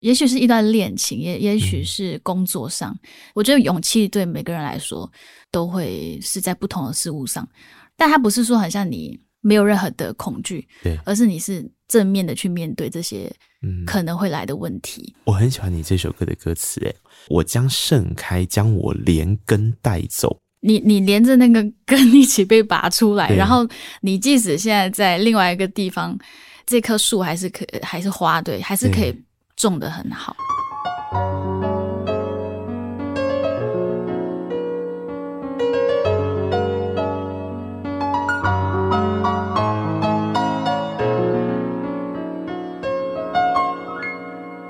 也许是一段恋情，也也许是工作上。嗯、我觉得勇气对每个人来说都会是在不同的事物上，但它不是说很像你没有任何的恐惧，对，而是你是正面的去面对这些可能会来的问题。嗯、我很喜欢你这首歌的歌词，诶，我将盛开，将我连根带走。你你连着那个根 一起被拔出来，然后你即使现在在另外一个地方，这棵树还是可还是花，对，还是可以。种得很好。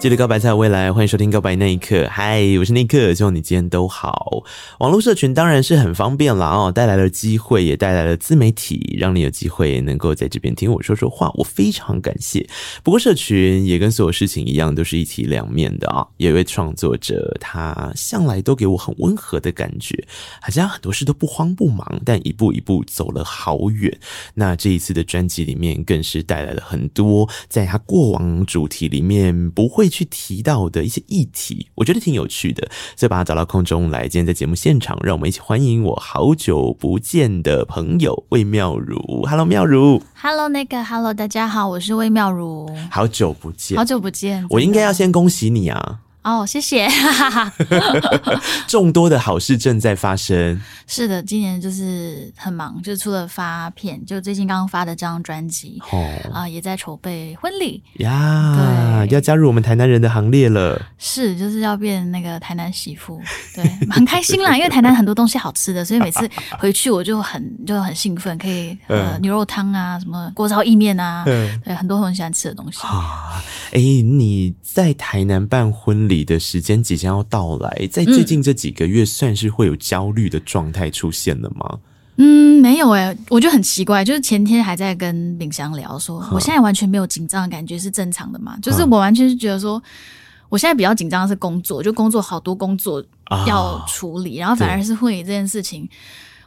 记得告白才有未来，欢迎收听《告白那一刻》。嗨，我是尼克，希望你今天都好。网络社群当然是很方便了哦，带来了机会，也带来了自媒体，让你有机会能够在这边听我说说话，我非常感谢。不过社群也跟所有事情一样，都是一体两面的啊。有一位创作者，他向来都给我很温和的感觉，好像很多事都不慌不忙，但一步一步走了好远。那这一次的专辑里面，更是带来了很多在他过往主题里面不会去提到的一些议题，我觉得挺有趣的，所以把它找到空中来。今天在节目现场，让我们一起欢迎我好久不见的朋友魏妙如。Hello，妙如。Hello，那个 Hello，大家好，我是魏妙如。好久不见，好久不见，我应该要先恭喜你啊。哦，谢谢！众多的好事正在发生。是的，今年就是很忙，就除了发片，就最近刚刚发的这张专辑，哦也在筹备婚礼呀，对，要加入我们台南人的行列了。是，就是要变那个台南媳妇，对，很开心啦，因为台南很多东西好吃的，所以每次回去我就很就很兴奋，可以呃牛肉汤啊，什么锅烧意面啊，嗯、对，很多很喜欢吃的东西啊。哎，你在台南办婚礼？里的时间即将要到来，在最近这几个月，算是会有焦虑的状态出现了吗？嗯，没有哎、欸，我觉得很奇怪，就是前天还在跟秉祥聊说，我现在完全没有紧张的感觉，是正常的嘛？就是我完全是觉得说，我现在比较紧张的是工作，就工作好多工作要处理，然后反而是婚礼这件事情，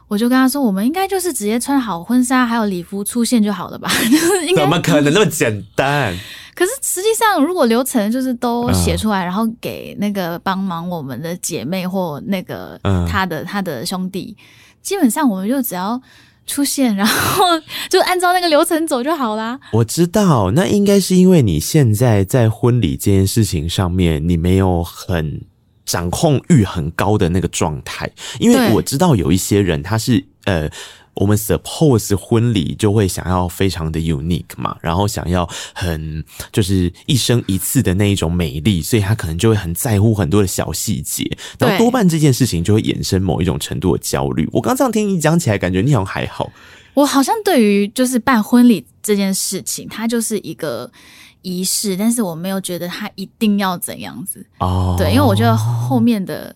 我就跟他说，我们应该就是直接穿好婚纱还有礼服出现就好了吧？怎么可能那么简单？可是实际上，如果流程就是都写出来，嗯、然后给那个帮忙我们的姐妹或那个他的、嗯、他的兄弟，基本上我们就只要出现，然后就按照那个流程走就好啦。我知道，那应该是因为你现在在婚礼这件事情上面，你没有很掌控欲很高的那个状态，因为我知道有一些人他是呃。我们 suppose 婚礼就会想要非常的 unique 嘛，然后想要很就是一生一次的那一种美丽，所以他可能就会很在乎很多的小细节，然后多半这件事情就会衍生某一种程度的焦虑。我刚这样听你讲起来，感觉你好像还好。我好像对于就是办婚礼这件事情，它就是一个仪式，但是我没有觉得它一定要怎样子哦。对，因为我觉得后面的。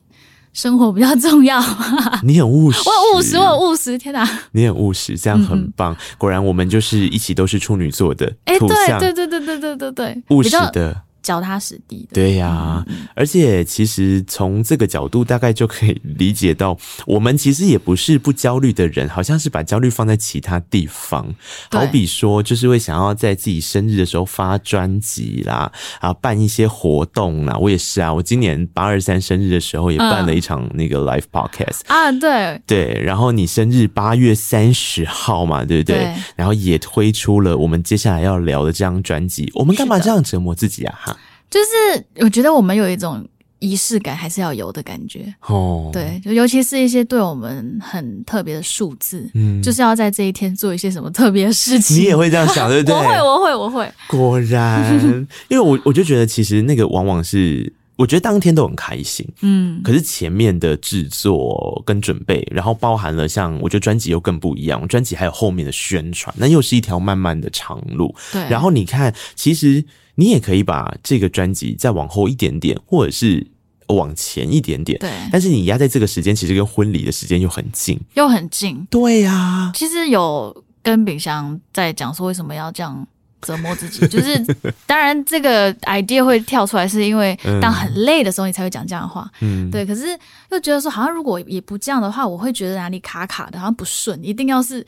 生活比较重要，你很务实，我很务实，我很务实，天哪！你很务实，这样很棒。嗯、果然，我们就是一起都是处女座的图像，对对对对对对对对，务实的。脚踏实地的，对呀、啊，嗯、而且其实从这个角度，大概就可以理解到，我们其实也不是不焦虑的人，好像是把焦虑放在其他地方。好比说，就是会想要在自己生日的时候发专辑啦，啊，办一些活动啦。我也是啊，我今年八二三生日的时候也办了一场那个 live podcast、嗯、啊，对对。然后你生日八月三十号嘛，对不对？对然后也推出了我们接下来要聊的这张专辑。我们干嘛这样折磨自己啊？哈。就是我觉得我们有一种仪式感，还是要有的感觉哦。对，就尤其是一些对我们很特别的数字，嗯，就是要在这一天做一些什么特别的事情。你也会这样想，对不对？我会，我会，我会。果然，因为我我就觉得，其实那个往往是。我觉得当天都很开心，嗯，可是前面的制作跟准备，然后包含了像我觉得专辑又更不一样，专辑还有后面的宣传，那又是一条漫漫的长路。对，然后你看，其实你也可以把这个专辑再往后一点点，或者是往前一点点，对。但是你压在这个时间，其实跟婚礼的时间又很近，又很近。对呀、啊，其实有跟秉祥在讲说为什么要这样。折磨自己，就是当然这个 idea 会跳出来，是因为当很累的时候，你才会讲这样的话。嗯，对。可是又觉得说，好像如果也不这样的话，我会觉得哪里卡卡的，好像不顺。一定要是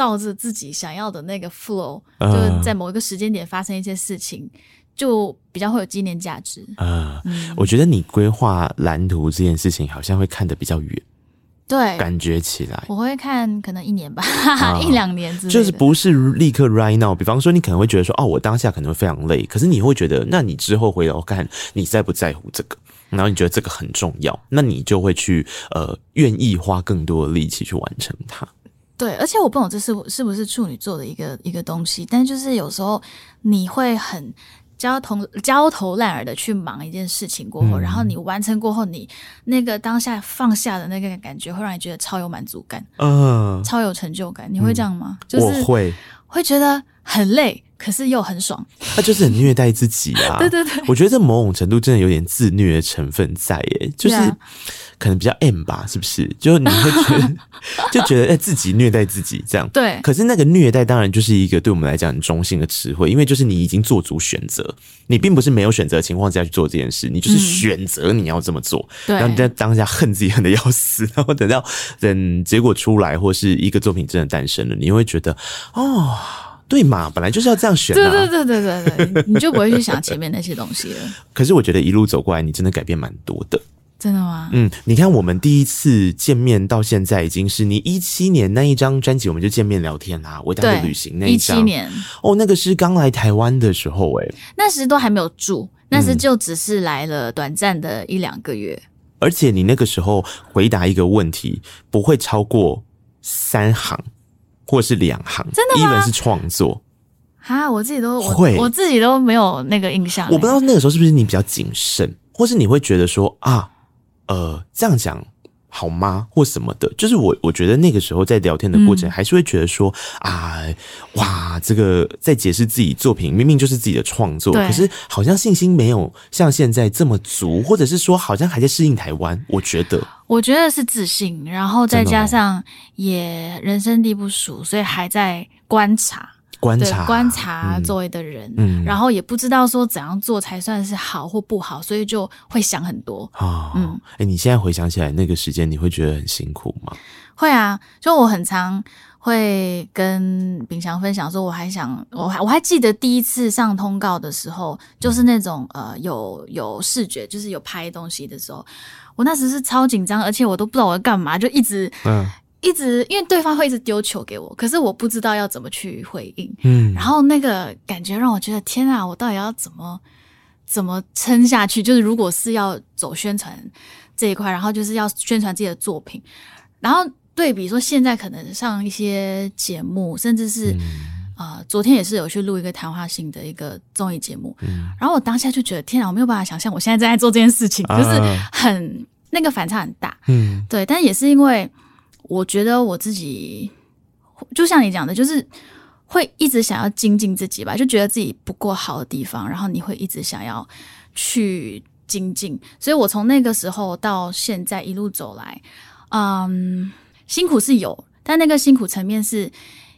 照着自己想要的那个 flow，就是在某一个时间点发生一些事情，就比较会有纪念价值。啊，嗯、我觉得你规划蓝图这件事情，好像会看得比较远。对，感觉起来我会看可能一年吧，啊、一两年之类，就是不是立刻 right now。比方说，你可能会觉得说，哦，我当下可能会非常累，可是你会觉得，那你之后回头看，你在不在乎这个？然后你觉得这个很重要，那你就会去呃，愿意花更多的力气去完成它。对，而且我不懂这是是不是处女座的一个一个东西，但就是有时候你会很。焦头焦头烂额的去忙一件事情过后，嗯、然后你完成过后，你那个当下放下的那个感觉，会让你觉得超有满足感，嗯、呃，超有成就感。你会这样吗？嗯、就是会会觉得很累，可是又很爽。那就是很虐待自己啊！对对对，我觉得这某种程度真的有点自虐的成分在耶，就是。可能比较 M 吧，是不是？就你会觉得，就觉得哎，自己虐待自己这样。对。可是那个虐待当然就是一个对我们来讲很中性的词汇，因为就是你已经做足选择，你并不是没有选择的情况下去做这件事，你就是选择你要这么做。嗯。然后你在当下恨自己恨的要死，然后等到等结果出来，或是一个作品真的诞生了，你会觉得哦，对嘛，本来就是要这样选、啊。对对对对对对，你就不会去想前面那些东西了。可是我觉得一路走过来，你真的改变蛮多的。真的吗？嗯，你看，我们第一次见面到现在已经是你一七年那一张专辑，我们就见面聊天啦。我当时旅行那一张，一七年哦，那个是刚来台湾的时候、欸，诶那时都还没有住，那时就只是来了短暂的一两个月、嗯。而且你那个时候回答一个问题不会超过三行，或是两行，真的吗？一本是创作啊，我自己都会我，我自己都没有那个印象、欸。我不知道那个时候是不是你比较谨慎，或是你会觉得说啊。呃，这样讲好吗？或什么的，就是我我觉得那个时候在聊天的过程，还是会觉得说、嗯、啊，哇，这个在解释自己作品，明明就是自己的创作，可是好像信心没有像现在这么足，或者是说好像还在适应台湾。我觉得，我觉得是自信，然后再加上也人生地不熟，所以还在观察。观察观察周围的人，嗯，然后也不知道说怎样做才算是好或不好，所以就会想很多啊。哦、嗯，哎、欸，你现在回想起来那个时间，你会觉得很辛苦吗？会啊，就我很常会跟秉祥分享说，我还想，我还我还记得第一次上通告的时候，就是那种呃有有视觉，就是有拍东西的时候，我那时是超紧张，而且我都不知道我要干嘛，就一直嗯。一直因为对方会一直丢球给我，可是我不知道要怎么去回应。嗯，然后那个感觉让我觉得天啊，我到底要怎么怎么撑下去？就是如果是要走宣传这一块，然后就是要宣传自己的作品，然后对比说现在可能上一些节目，甚至是啊、嗯呃，昨天也是有去录一个谈话性的一个综艺节目。嗯，然后我当下就觉得天啊，我没有办法想象我现在正在做这件事情，就是很那个反差很大。嗯，对，但也是因为。我觉得我自己就像你讲的，就是会一直想要精进自己吧，就觉得自己不够好的地方，然后你会一直想要去精进。所以我从那个时候到现在一路走来，嗯，辛苦是有，但那个辛苦层面是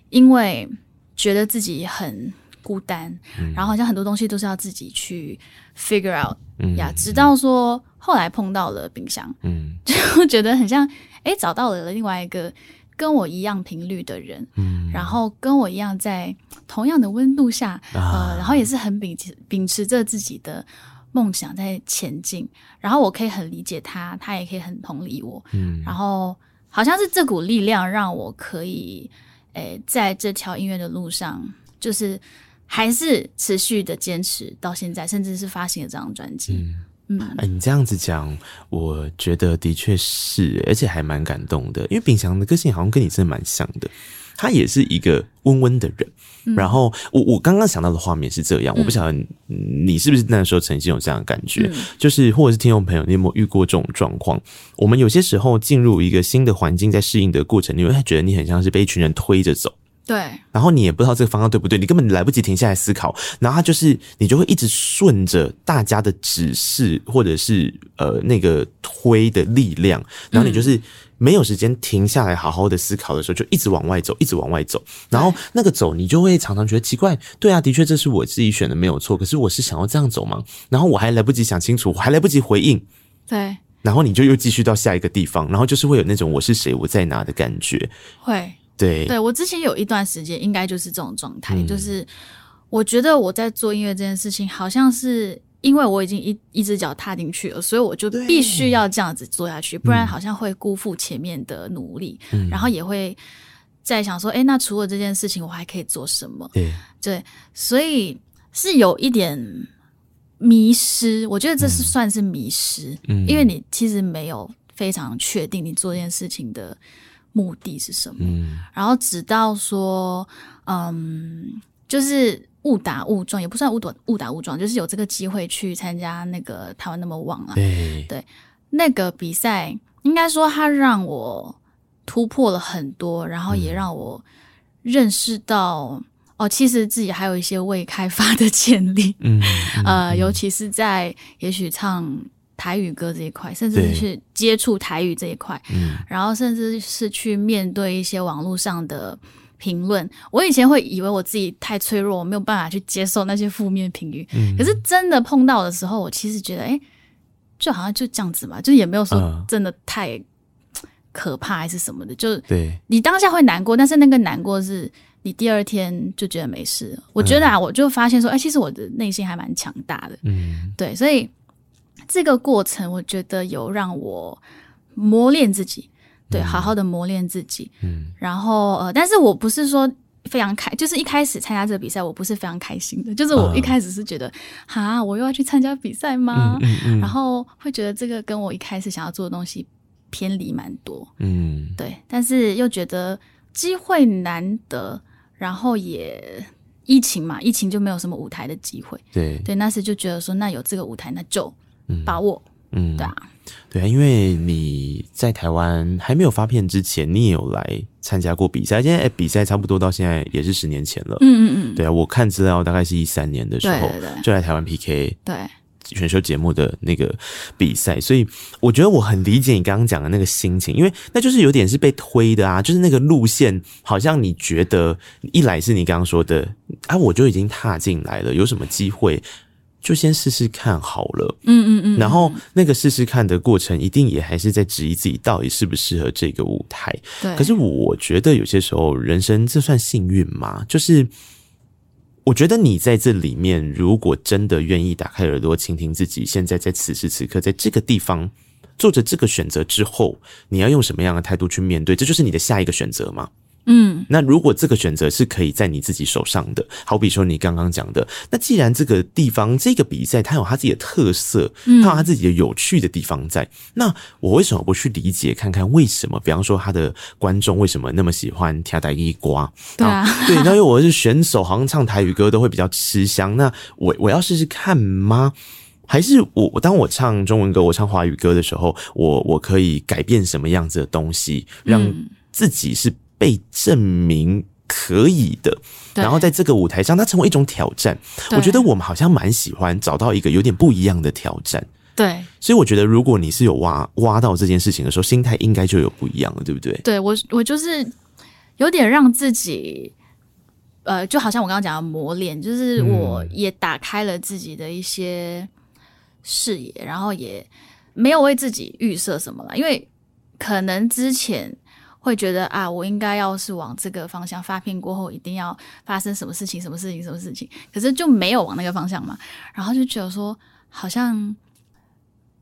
因为觉得自己很孤单，嗯、然后好像很多东西都是要自己去 figure out 呀、嗯，直到说后来碰到了冰箱，嗯，就觉得很像。诶，找到了另外一个跟我一样频率的人，嗯，然后跟我一样在同样的温度下，啊、呃，然后也是很秉持秉持着自己的梦想在前进，然后我可以很理解他，他也可以很同理我，嗯，然后好像是这股力量让我可以，诶，在这条音乐的路上，就是还是持续的坚持到现在，甚至是发行了这张专辑。嗯哎、欸，你这样子讲，我觉得的确是，而且还蛮感动的。因为秉祥的个性好像跟你真的蛮像的，他也是一个温温的人。嗯、然后我我刚刚想到的画面是这样，嗯、我不晓得你是不是那时候曾经有这样的感觉，嗯、就是或者是听众朋友，你有没有遇过这种状况？我们有些时候进入一个新的环境，在适应的过程，你会觉得你很像是被一群人推着走。对，然后你也不知道这个方向对不对，你根本来不及停下来思考，然后他就是你就会一直顺着大家的指示或者是呃那个推的力量，然后你就是没有时间停下来好好的思考的时候，就一直往外走，一直往外走，然后那个走你就会常常觉得奇怪，对啊，的确这是我自己选的没有错，可是我是想要这样走吗？然后我还来不及想清楚，我还来不及回应，对，然后你就又继续到下一个地方，然后就是会有那种我是谁我在哪的感觉，会。对，对我之前有一段时间，应该就是这种状态，嗯、就是我觉得我在做音乐这件事情，好像是因为我已经一一只脚踏进去了，所以我就必须要这样子做下去，不然好像会辜负前面的努力，嗯、然后也会在想说，哎，那除了这件事情，我还可以做什么？对，对，所以是有一点迷失。我觉得这是算是迷失，嗯、因为你其实没有非常确定你做这件事情的目的是什么，嗯、然后直到说，嗯，就是。误打误撞也不算误打误打误撞，就是有这个机会去参加那个台湾那么旺啊。对，对，那个比赛应该说它让我突破了很多，然后也让我认识到、嗯、哦，其实自己还有一些未开发的潜力。嗯，嗯呃，尤其是在也许唱台语歌这一块，甚至是去接触台语这一块，嗯，然后甚至是去面对一些网络上的。评论，我以前会以为我自己太脆弱，我没有办法去接受那些负面评语。嗯，可是真的碰到的时候，我其实觉得，哎，就好像就这样子嘛，就也没有说真的太可怕还是什么的。就对，你当下会难过，但是那个难过是你第二天就觉得没事。我觉得啊，我就发现说，哎，其实我的内心还蛮强大的。嗯，对，所以这个过程，我觉得有让我磨练自己。对，好好的磨练自己。嗯，然后呃，但是我不是说非常开，就是一开始参加这个比赛，我不是非常开心的。就是我一开始是觉得，哈、啊，我又要去参加比赛吗？嗯、然后会觉得这个跟我一开始想要做的东西偏离蛮多。嗯，对。但是又觉得机会难得，然后也疫情嘛，疫情就没有什么舞台的机会。对对，那时就觉得说，那有这个舞台，那就把握。嗯，对啊。对啊，因为你在台湾还没有发片之前，你也有来参加过比赛。现在比赛差不多到现在也是十年前了。嗯嗯嗯。对啊，我看资料大概是一三年的时候，就来台湾 PK 对选秀节目的那个比赛。所以我觉得我很理解你刚刚讲的那个心情，因为那就是有点是被推的啊，就是那个路线好像你觉得一来是你刚刚说的啊，我就已经踏进来了，有什么机会？就先试试看好了，嗯嗯嗯，然后那个试试看的过程，一定也还是在质疑自己到底适不适合这个舞台。对，可是我觉得有些时候，人生这算幸运吗？就是我觉得你在这里面，如果真的愿意打开耳朵倾听自己，现在在此时此刻在这个地方做着这个选择之后，你要用什么样的态度去面对？这就是你的下一个选择吗？嗯，那如果这个选择是可以在你自己手上的，好比说你刚刚讲的，那既然这个地方这个比赛它有它自己的特色，它有它自己的有趣的地方在，那我为什么不去理解看看为什么？比方说他的观众为什么那么喜欢跳台语歌？对啊，对，那因为我是选手，好像唱台语歌都会比较吃香。那我我要试试看吗？还是我我当我唱中文歌，我唱华语歌的时候，我我可以改变什么样子的东西，让自己是。被证明可以的，然后在这个舞台上，它成为一种挑战。我觉得我们好像蛮喜欢找到一个有点不一样的挑战。对，所以我觉得如果你是有挖挖到这件事情的时候，心态应该就有不一样了，对不对？对，我我就是有点让自己，呃，就好像我刚刚讲的磨练，就是我也打开了自己的一些视野，然后也没有为自己预设什么了，因为可能之前。会觉得啊，我应该要是往这个方向发片过后，一定要发生什么事情，什么事情，什么事情。可是就没有往那个方向嘛，然后就觉得说，好像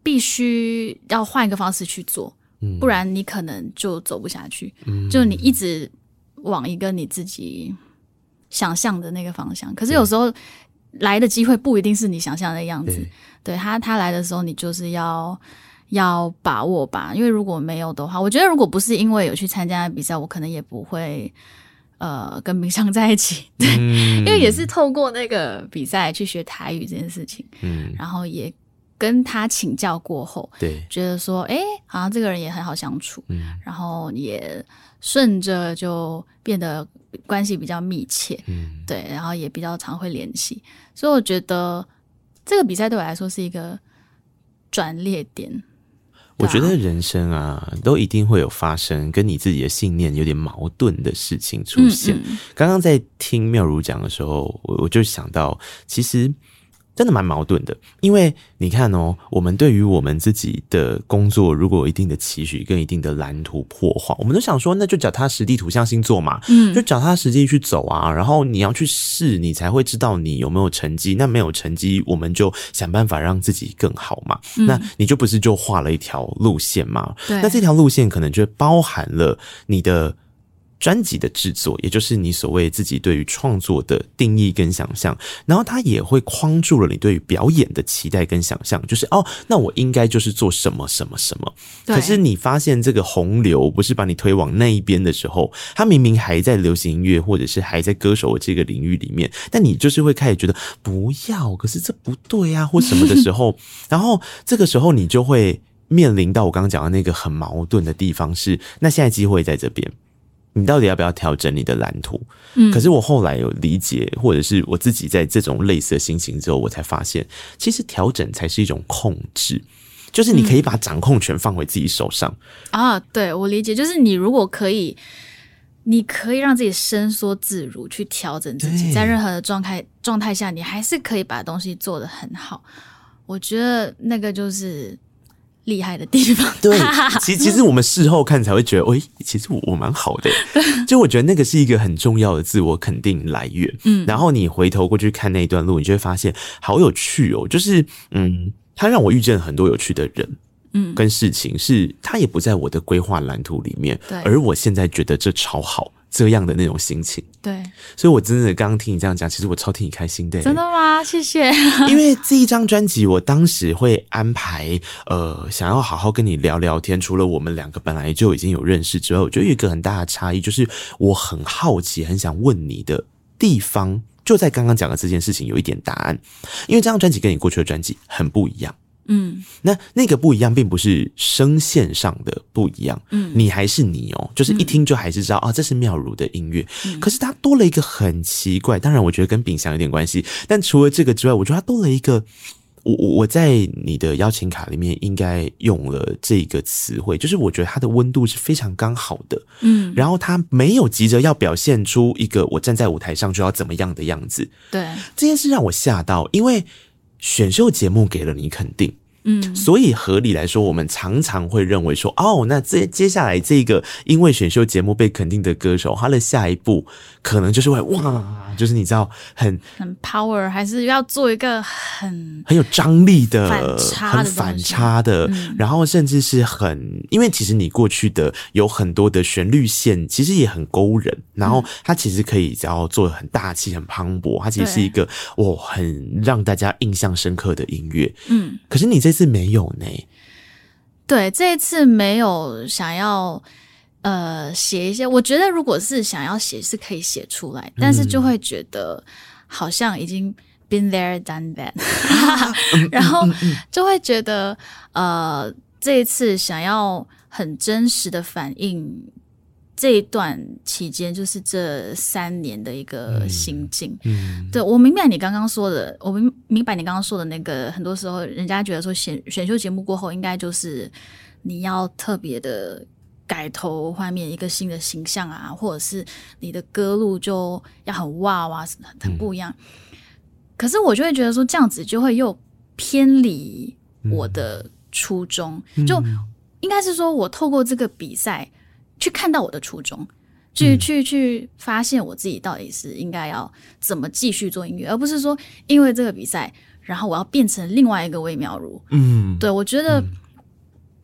必须要换一个方式去做，不然你可能就走不下去。就你一直往一个你自己想象的那个方向，可是有时候来的机会不一定是你想象的样子。对他，他来的时候，你就是要。要把握吧，因为如果没有的话，我觉得如果不是因为有去参加比赛，我可能也不会呃跟冰箱在一起。对，嗯、因为也是透过那个比赛去学台语这件事情，嗯，然后也跟他请教过后，对，觉得说，哎，好像这个人也很好相处，嗯，然后也顺着就变得关系比较密切，嗯，对，然后也比较常会联系，所以我觉得这个比赛对我来说是一个转捩点。我觉得人生啊，都一定会有发生跟你自己的信念有点矛盾的事情出现。刚刚在听妙如讲的时候，我我就想到，其实真的蛮矛盾的。因为你看哦，我们对于我们自己的工作，如果有一定的期许跟一定的蓝图破坏，我们都想说，那就脚踏实地、土象星座嘛，嗯，就脚踏实地去走啊。然后你要去试，你才会知道你有没有成绩。那没有成绩，我们就想办法让自己更好嘛。嗯、那你就不是就画了一条路线吗？对，那这条路线可能就包含了你的。专辑的制作，也就是你所谓自己对于创作的定义跟想象，然后它也会框住了你对于表演的期待跟想象，就是哦，那我应该就是做什么什么什么。可是你发现这个洪流不是把你推往那一边的时候，它明明还在流行音乐或者是还在歌手的这个领域里面，但你就是会开始觉得不要，可是这不对啊，或什么的时候，然后这个时候你就会面临到我刚刚讲的那个很矛盾的地方是，那现在机会在这边。你到底要不要调整你的蓝图？嗯，可是我后来有理解，或者是我自己在这种类似的心情之后，我才发现，其实调整才是一种控制，就是你可以把掌控权放回自己手上。嗯、啊。对，我理解，就是你如果可以，你可以让自己伸缩自如去调整自己，在任何的状态状态下，你还是可以把东西做得很好。我觉得那个就是。厉害的地方，对，其实其实我们事后看才会觉得，哎，其实我我蛮好的，就我觉得那个是一个很重要的自我肯定来源。嗯，然后你回头过去看那一段路，你就会发现好有趣哦，就是嗯，他让我遇见很多有趣的人，嗯，跟事情是他也不在我的规划蓝图里面，对，而我现在觉得这超好。这样的那种心情，对，所以我真的刚刚听你这样讲，其实我超替你开心的。真的吗？谢谢。因为这一张专辑，我当时会安排，呃，想要好好跟你聊聊天。除了我们两个本来就已经有认识之外，我觉得有一个很大的差异，就是我很好奇，很想问你的地方，就在刚刚讲的这件事情有一点答案。因为这张专辑跟你过去的专辑很不一样。嗯，那那个不一样，并不是声线上的不一样。嗯，你还是你哦，就是一听就还是知道啊，这是妙如的音乐。嗯，可是它多了一个很奇怪，当然我觉得跟秉祥有点关系。但除了这个之外，我觉得它多了一个，我我我在你的邀请卡里面应该用了这个词汇，就是我觉得它的温度是非常刚好的。嗯，然后它没有急着要表现出一个我站在舞台上就要怎么样的样子。对，这件事让我吓到，因为选秀节目给了你肯定。嗯，所以合理来说，我们常常会认为说，哦，那这接下来这个因为选秀节目被肯定的歌手，他的下一步可能就是会哇。就是你知道很很 power，还是要做一个很很有张力的、反差的很反差的，嗯、然后甚至是很，因为其实你过去的有很多的旋律线，其实也很勾人。然后它其实可以只要做很大气、很磅礴，它其实是一个哦很让大家印象深刻的音乐。嗯，可是你这次没有呢？对，这一次没有想要。呃，写一些，我觉得如果是想要写，是可以写出来，但是就会觉得好像已经 been there done that，然后就会觉得呃，这一次想要很真实的反映这一段期间，就是这三年的一个心境。嗯，对，我明白你刚刚说的，我明明白你刚刚说的那个，很多时候人家觉得说选选秀节目过后，应该就是你要特别的。改头换面，一个新的形象啊，或者是你的歌路就要很哇哇，很不一样。嗯、可是我就会觉得说，这样子就会又偏离我的初衷。嗯、就应该是说，我透过这个比赛去看到我的初衷，去、嗯、去去发现我自己到底是应该要怎么继续做音乐，而不是说因为这个比赛，然后我要变成另外一个魏妙如。嗯，对，我觉得。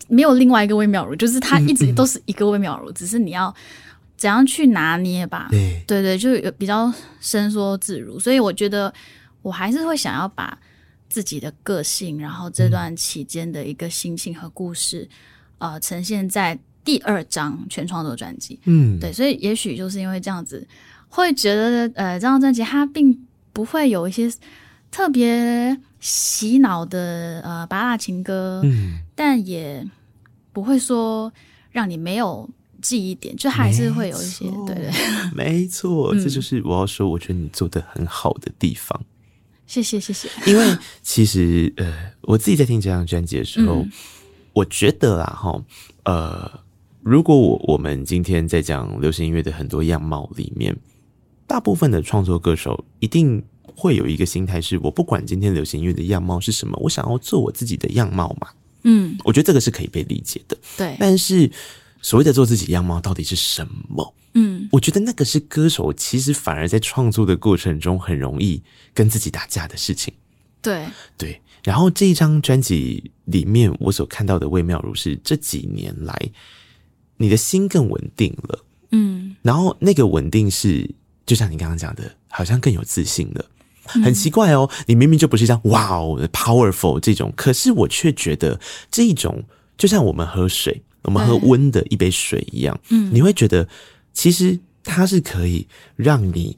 没有另外一个魏妙如，就是他一直都是一个魏妙如，嗯嗯、只是你要怎样去拿捏吧。对对对，就有比较伸缩自如，所以我觉得我还是会想要把自己的个性，然后这段期间的一个心情和故事，嗯、呃，呈现在第二张全创作专辑。嗯，对，所以也许就是因为这样子，会觉得呃，这张专辑它并不会有一些特别洗脑的呃芭乐情歌，嗯，但也。不会说让你没有记忆点，就还是会有一些，错对对，没错，嗯、这就是我要说，我觉得你做的很好的地方。谢谢谢谢。因为其实呃，我自己在听这张专辑的时候，嗯、我觉得啦哈，呃，如果我我们今天在讲流行音乐的很多样貌里面，大部分的创作歌手一定会有一个心态，是我不管今天流行音乐的样貌是什么，我想要做我自己的样貌嘛。嗯，我觉得这个是可以被理解的。对，但是所谓的做自己样貌到底是什么？嗯，我觉得那个是歌手其实反而在创作的过程中很容易跟自己打架的事情。对对。然后这一张专辑里面，我所看到的魏妙如是这几年来，你的心更稳定了。嗯，然后那个稳定是，就像你刚刚讲的，好像更有自信了。很奇怪哦，你明明就不是这样，哇哦，powerful 这种，可是我却觉得这一种，就像我们喝水，我们喝温的一杯水一样，嗯，你会觉得其实它是可以让你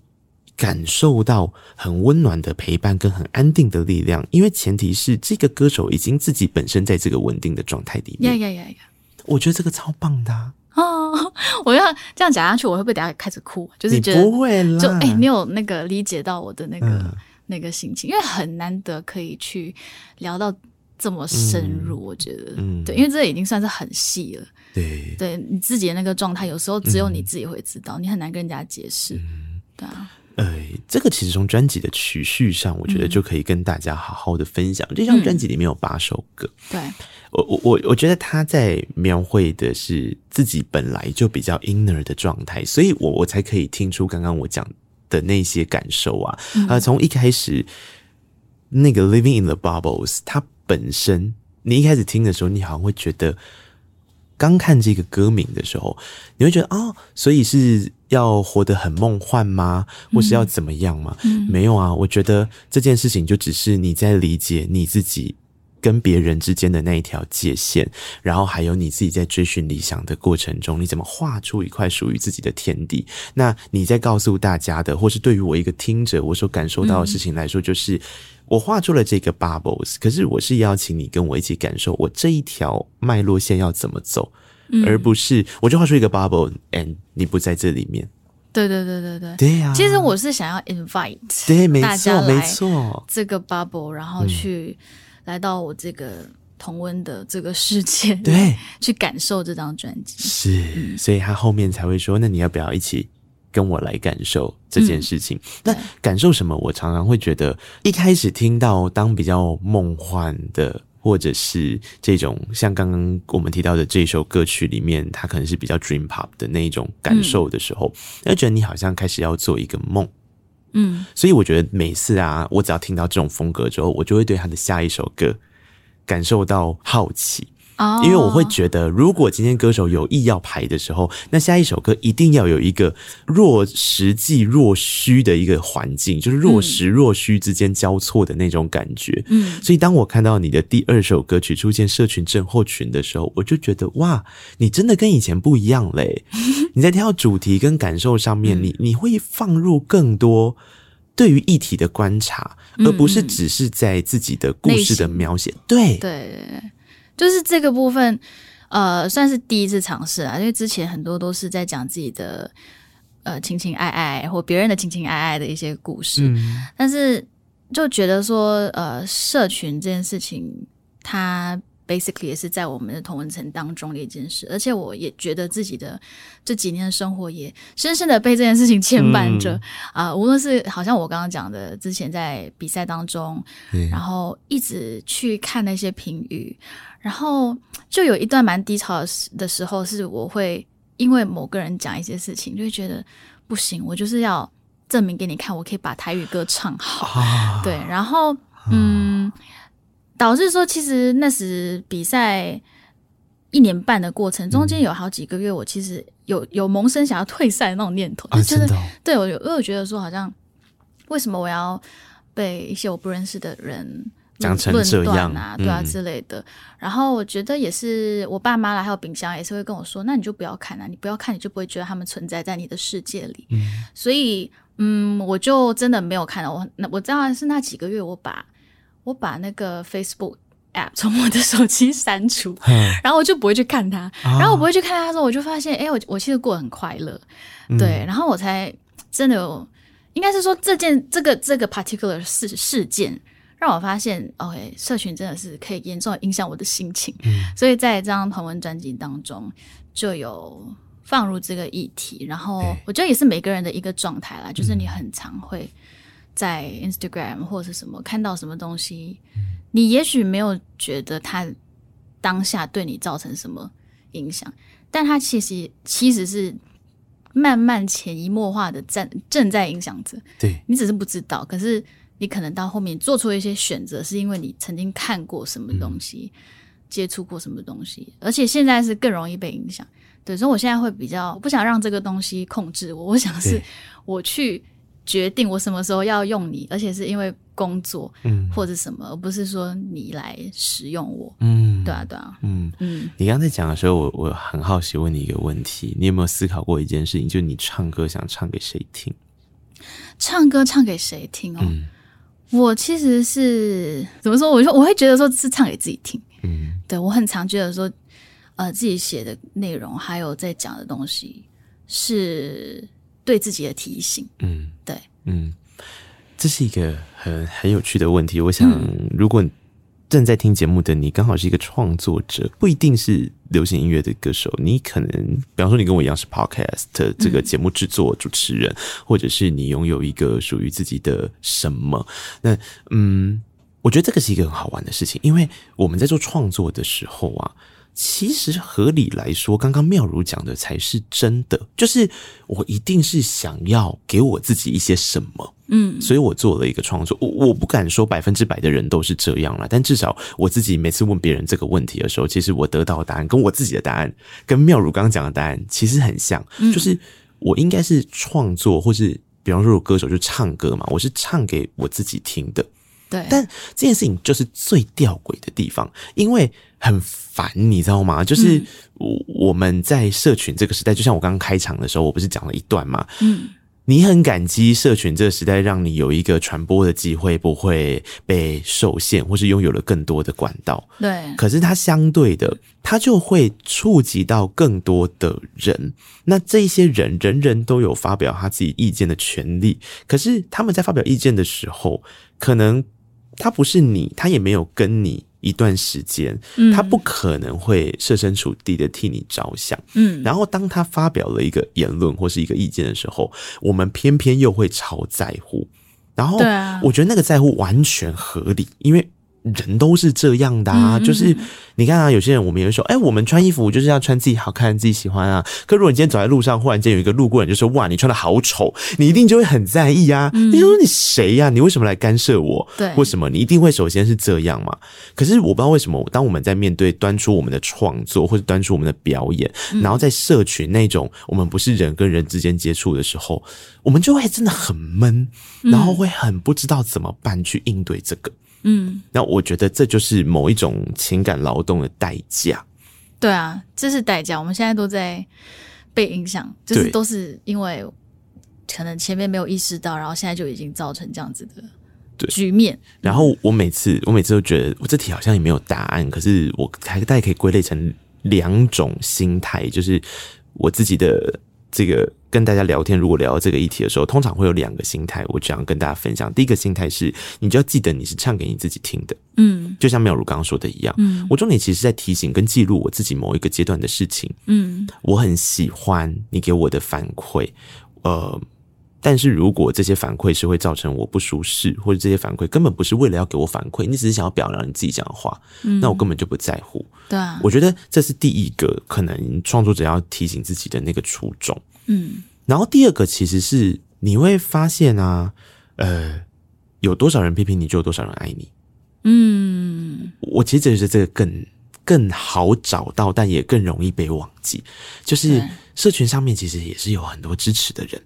感受到很温暖的陪伴跟很安定的力量，因为前提是这个歌手已经自己本身在这个稳定的状态里面。呀呀呀呀！我觉得这个超棒的啊。哦，我要这样讲下去，我会不会等下开始哭？就是觉得不会啦，就哎、欸，你有那个理解到我的那个、嗯、那个心情，因为很难得可以去聊到这么深入。嗯、我觉得，嗯，对，因为这已经算是很细了。对，对你自己的那个状态，有时候只有你自己会知道，嗯、你很难跟人家解释。嗯，对啊。呃，这个其实从专辑的曲序上，我觉得就可以跟大家好好的分享。嗯、这张专辑里面有八首歌，对。我我我我觉得他在描绘的是自己本来就比较 inner 的状态，所以我我才可以听出刚刚我讲的那些感受啊。啊、嗯，从一开始那个 Living in the Bubbles，它本身你一开始听的时候，你好像会觉得，刚看这个歌名的时候，你会觉得哦，所以是要活得很梦幻吗？或是要怎么样吗？嗯，没有啊，我觉得这件事情就只是你在理解你自己。跟别人之间的那一条界限，然后还有你自己在追寻理想的过程中，你怎么画出一块属于自己的天地？那你在告诉大家的，或是对于我一个听者，我所感受到的事情来说，就是我画出了这个 bubbles，可是我是邀请你跟我一起感受我这一条脉络线要怎么走，而不是我就画出一个 bubble，and 你不在这里面。对对对对对，对呀。其实我是想要 invite 对，没错，没错，这个 bubble，然后去。来到我这个同温的这个世界，对，去感受这张专辑是，嗯、所以他后面才会说：“那你要不要一起跟我来感受这件事情？”嗯、那感受什么？我常常会觉得，一开始听到当比较梦幻的，或者是这种像刚刚我们提到的这首歌曲里面，它可能是比较 dream pop 的那一种感受的时候，那、嗯、觉得你好像开始要做一个梦。嗯，所以我觉得每次啊，我只要听到这种风格之后，我就会对他的下一首歌感受到好奇。哦，因为我会觉得，如果今天歌手有意要排的时候，那下一首歌一定要有一个若实际若虚的一个环境，就是若实若虚之间交错的那种感觉。嗯，所以当我看到你的第二首歌曲出现社群症候群的时候，我就觉得哇，你真的跟以前不一样嘞！你在挑主题跟感受上面，你你会放入更多对于议题的观察，而不是只是在自己的故事的描写。对对。就是这个部分，呃，算是第一次尝试啊，因为之前很多都是在讲自己的呃情情爱爱或别人的情情爱爱的一些故事，嗯，但是就觉得说，呃，社群这件事情，它。Basically 也是在我们的同文层当中的一件事，而且我也觉得自己的这几年的生活也深深的被这件事情牵绊着啊、嗯呃。无论是好像我刚刚讲的，之前在比赛当中，嗯、然后一直去看那些评语，然后就有一段蛮低潮的时候，是我会因为某个人讲一些事情，就会觉得不行，我就是要证明给你看，我可以把台语歌唱好。啊、对，然后嗯。导致说，其实那时比赛一年半的过程中间有好几个月，我其实有有萌生想要退赛的那种念头，啊、就觉得，真的哦、对我有，因为我觉得说，好像为什么我要被一些我不认识的人讲成这样啊，对啊、嗯、之类的。然后我觉得也是，我爸妈啦，还有秉祥也是会跟我说，那你就不要看啊，你不要看，你就不会觉得他们存在在你的世界里。嗯，所以，嗯，我就真的没有看到。我那我当然是那几个月，我把。我把那个 Facebook app 从我的手机删除，嗯、然后我就不会去看它。啊、然后我不会去看它的时候，我就发现，哎，我我其实过得很快乐，嗯、对。然后我才真的有，应该是说这件这个这个 particular 事事件，让我发现，OK，社群真的是可以严重影响我的心情。嗯、所以在这张同文专辑当中，就有放入这个议题。然后我觉得也是每个人的一个状态啦，就是你很常会。在 Instagram 或者是什么看到什么东西，你也许没有觉得它当下对你造成什么影响，但它其实其实是慢慢潜移默化的在正在影响着。对，你只是不知道，可是你可能到后面做出一些选择，是因为你曾经看过什么东西，嗯、接触过什么东西，而且现在是更容易被影响。对，所以我现在会比较不想让这个东西控制我，我想是我去。决定我什么时候要用你，而且是因为工作，嗯，或者什么，而不是说你来使用我，嗯，对啊，对啊，嗯嗯。你刚才讲的时候，我我很好奇问你一个问题，你有没有思考过一件事情？就你唱歌想唱给谁听？唱歌唱给谁听哦？嗯，我其实是怎么说？我就我会觉得说是唱给自己听，嗯，对，我很常觉得说，呃，自己写的内容还有在讲的东西是。对自己的提醒，嗯，对，嗯，这是一个很很有趣的问题。我想，如果正在听节目的你刚好是一个创作者，不一定是流行音乐的歌手，你可能，比方说你跟我一样是 podcast 这个节目制作主持人，嗯，或者是你拥有一个属于自己的什么，那，嗯，我觉得这个是一个很好玩的事情，因为我们在做创作的时候啊。其实合理来说，刚刚妙如讲的才是真的，就是我一定是想要给我自己一些什么，嗯，所以我做了一个创作。我我不敢说百分之百的人都是这样了，但至少我自己每次问别人这个问题的时候，其实我得到的答案跟我自己的答案，跟妙如刚刚讲的答案其实很像，就是我应该是创作，或是比方说有歌手就唱歌嘛，我是唱给我自己听的。对，但这件事情就是最吊诡的地方，因为很烦，你知道吗？就是我我们在社群这个时代，就像我刚刚开场的时候，我不是讲了一段嘛？嗯，你很感激社群这个时代，让你有一个传播的机会，不会被受限，或是拥有了更多的管道。对，可是它相对的，它就会触及到更多的人。那这些人，人人都有发表他自己意见的权利。可是他们在发表意见的时候，可能。他不是你，他也没有跟你一段时间，嗯，他不可能会设身处地的替你着想，嗯。然后当他发表了一个言论或是一个意见的时候，我们偏偏又会超在乎。然后，我觉得那个在乎完全合理，因为。人都是这样的啊，就是你看啊，有些人我们也会说，哎，我们穿衣服就是要穿自己好看、自己喜欢啊。可如果你今天走在路上，忽然间有一个路过人就说，哇，你穿的好丑，你一定就会很在意啊。你说你谁呀？你为什么来干涉我？对，为什么？你一定会首先是这样嘛。可是我不知道为什么，当我们在面对端出我们的创作或者端出我们的表演，然后在社群那种我们不是人跟人之间接触的时候，我们就会真的很闷，然后会很不知道怎么办去应对这个。嗯，那我觉得这就是某一种情感劳动的代价。对啊，这是代价。我们现在都在被影响，就是都是因为可能前面没有意识到，然后现在就已经造成这样子的局面。然后我每次，我每次都觉得我这题好像也没有答案，可是我还大概可以归类成两种心态，就是我自己的。这个跟大家聊天，如果聊到这个议题的时候，通常会有两个心态，我想跟大家分享。第一个心态是，你就要记得你是唱给你自己听的，嗯，就像妙如刚刚说的一样，嗯，我重点其实在提醒跟记录我自己某一个阶段的事情，嗯，我很喜欢你给我的反馈，呃。但是如果这些反馈是会造成我不舒适，或者这些反馈根本不是为了要给我反馈，你只是想要表达你自己讲的话，嗯，那我根本就不在乎。对啊，我觉得这是第一个可能创作者要提醒自己的那个初衷。嗯，然后第二个其实是你会发现啊，呃，有多少人批评你，就有多少人爱你。嗯，我其实觉得这个更更好找到，但也更容易被忘记。就是社群上面其实也是有很多支持的人。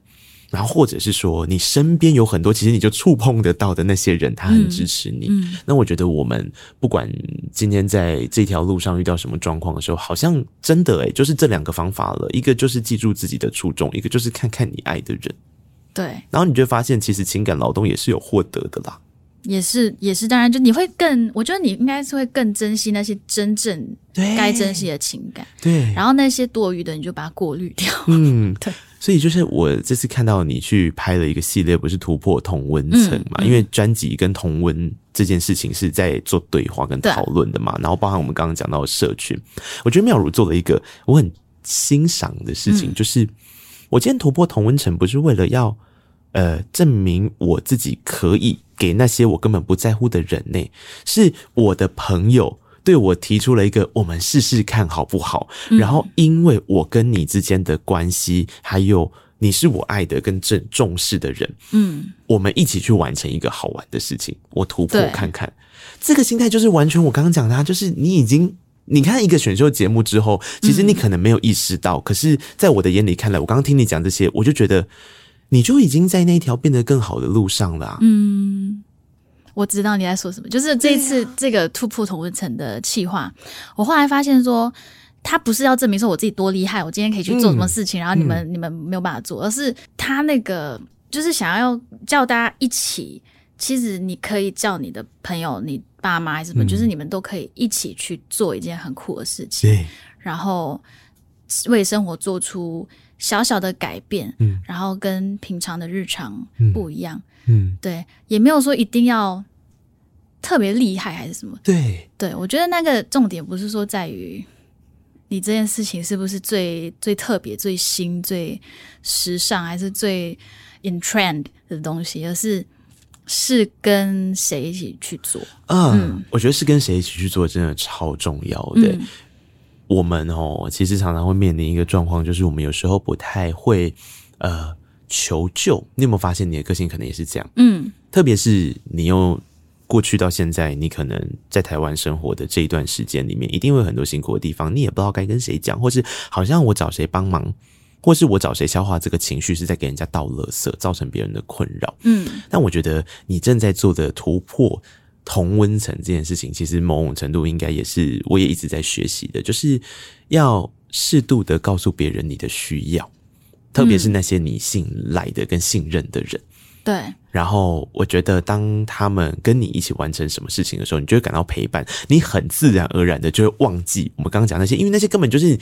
然后，或者是说，你身边有很多其实你就触碰得到的那些人，他很支持你。嗯嗯、那我觉得，我们不管今天在这条路上遇到什么状况的时候，好像真的诶，就是这两个方法了。一个就是记住自己的初衷，一个就是看看你爱的人。对。然后你就发现，其实情感劳动也是有获得的啦。也是，也是，当然，就你会更，我觉得你应该是会更珍惜那些真正该珍惜的情感。对。然后那些多余的，你就把它过滤掉。嗯，对。所以就是我这次看到你去拍了一个系列，不是突破同温层嘛？嗯嗯、因为专辑跟同温这件事情是在做对话跟讨论的嘛。然后包含我们刚刚讲到的社群，我觉得妙如做了一个我很欣赏的事情，嗯、就是我今天突破同温层不是为了要呃，证明我自己可以给那些我根本不在乎的人呢，是我的朋友对我提出了一个，我们试试看好不好？嗯、然后因为我跟你之间的关系，还有你是我爱的跟正重视的人，嗯，我们一起去完成一个好玩的事情，我突破看看。这个心态就是完全我刚刚讲的，啊，就是你已经你看一个选秀节目之后，其实你可能没有意识到，嗯、可是在我的眼里看来，我刚刚听你讲这些，我就觉得。你就已经在那条变得更好的路上了啊。嗯，我知道你在说什么，就是这一次这个突破同温层的企划，我后来发现说，他不是要证明说我自己多厉害，我今天可以去做什么事情，然后你们你们没有办法做，而是他那个就是想要叫大家一起，其实你可以叫你的朋友、你爸妈还是什么，就是你们都可以一起去做一件很酷的事情，然后为生活做出。小小的改变，嗯，然后跟平常的日常不一样，嗯，嗯对，也没有说一定要特别厉害还是什么，对，对我觉得那个重点不是说在于你这件事情是不是最最特别、最新、最时尚，还是最 in trend 的东西，而是是跟谁一起去做。嗯，嗯我觉得是跟谁一起去做真的超重要的。嗯我们哦，其实常常会面临一个状况，就是我们有时候不太会呃求救。你有没有发现你的个性可能也是这样？嗯，特别是你又过去到现在，你可能在台湾生活的这一段时间里面，一定会有很多辛苦的地方，你也不知道该跟谁讲，或是好像我找谁帮忙，或是我找谁消化这个情绪，是在给人家倒垃圾，造成别人的困扰。嗯，但我觉得你正在做的突破。同温层这件事情，其实某种程度应该也是我也一直在学习的，就是要适度的告诉别人你的需要，特别是那些你信赖的跟信任的人。对。然后我觉得，当他们跟你一起完成什么事情的时候，你就会感到陪伴，你很自然而然的就会忘记我们刚刚讲那些，因为那些根本就是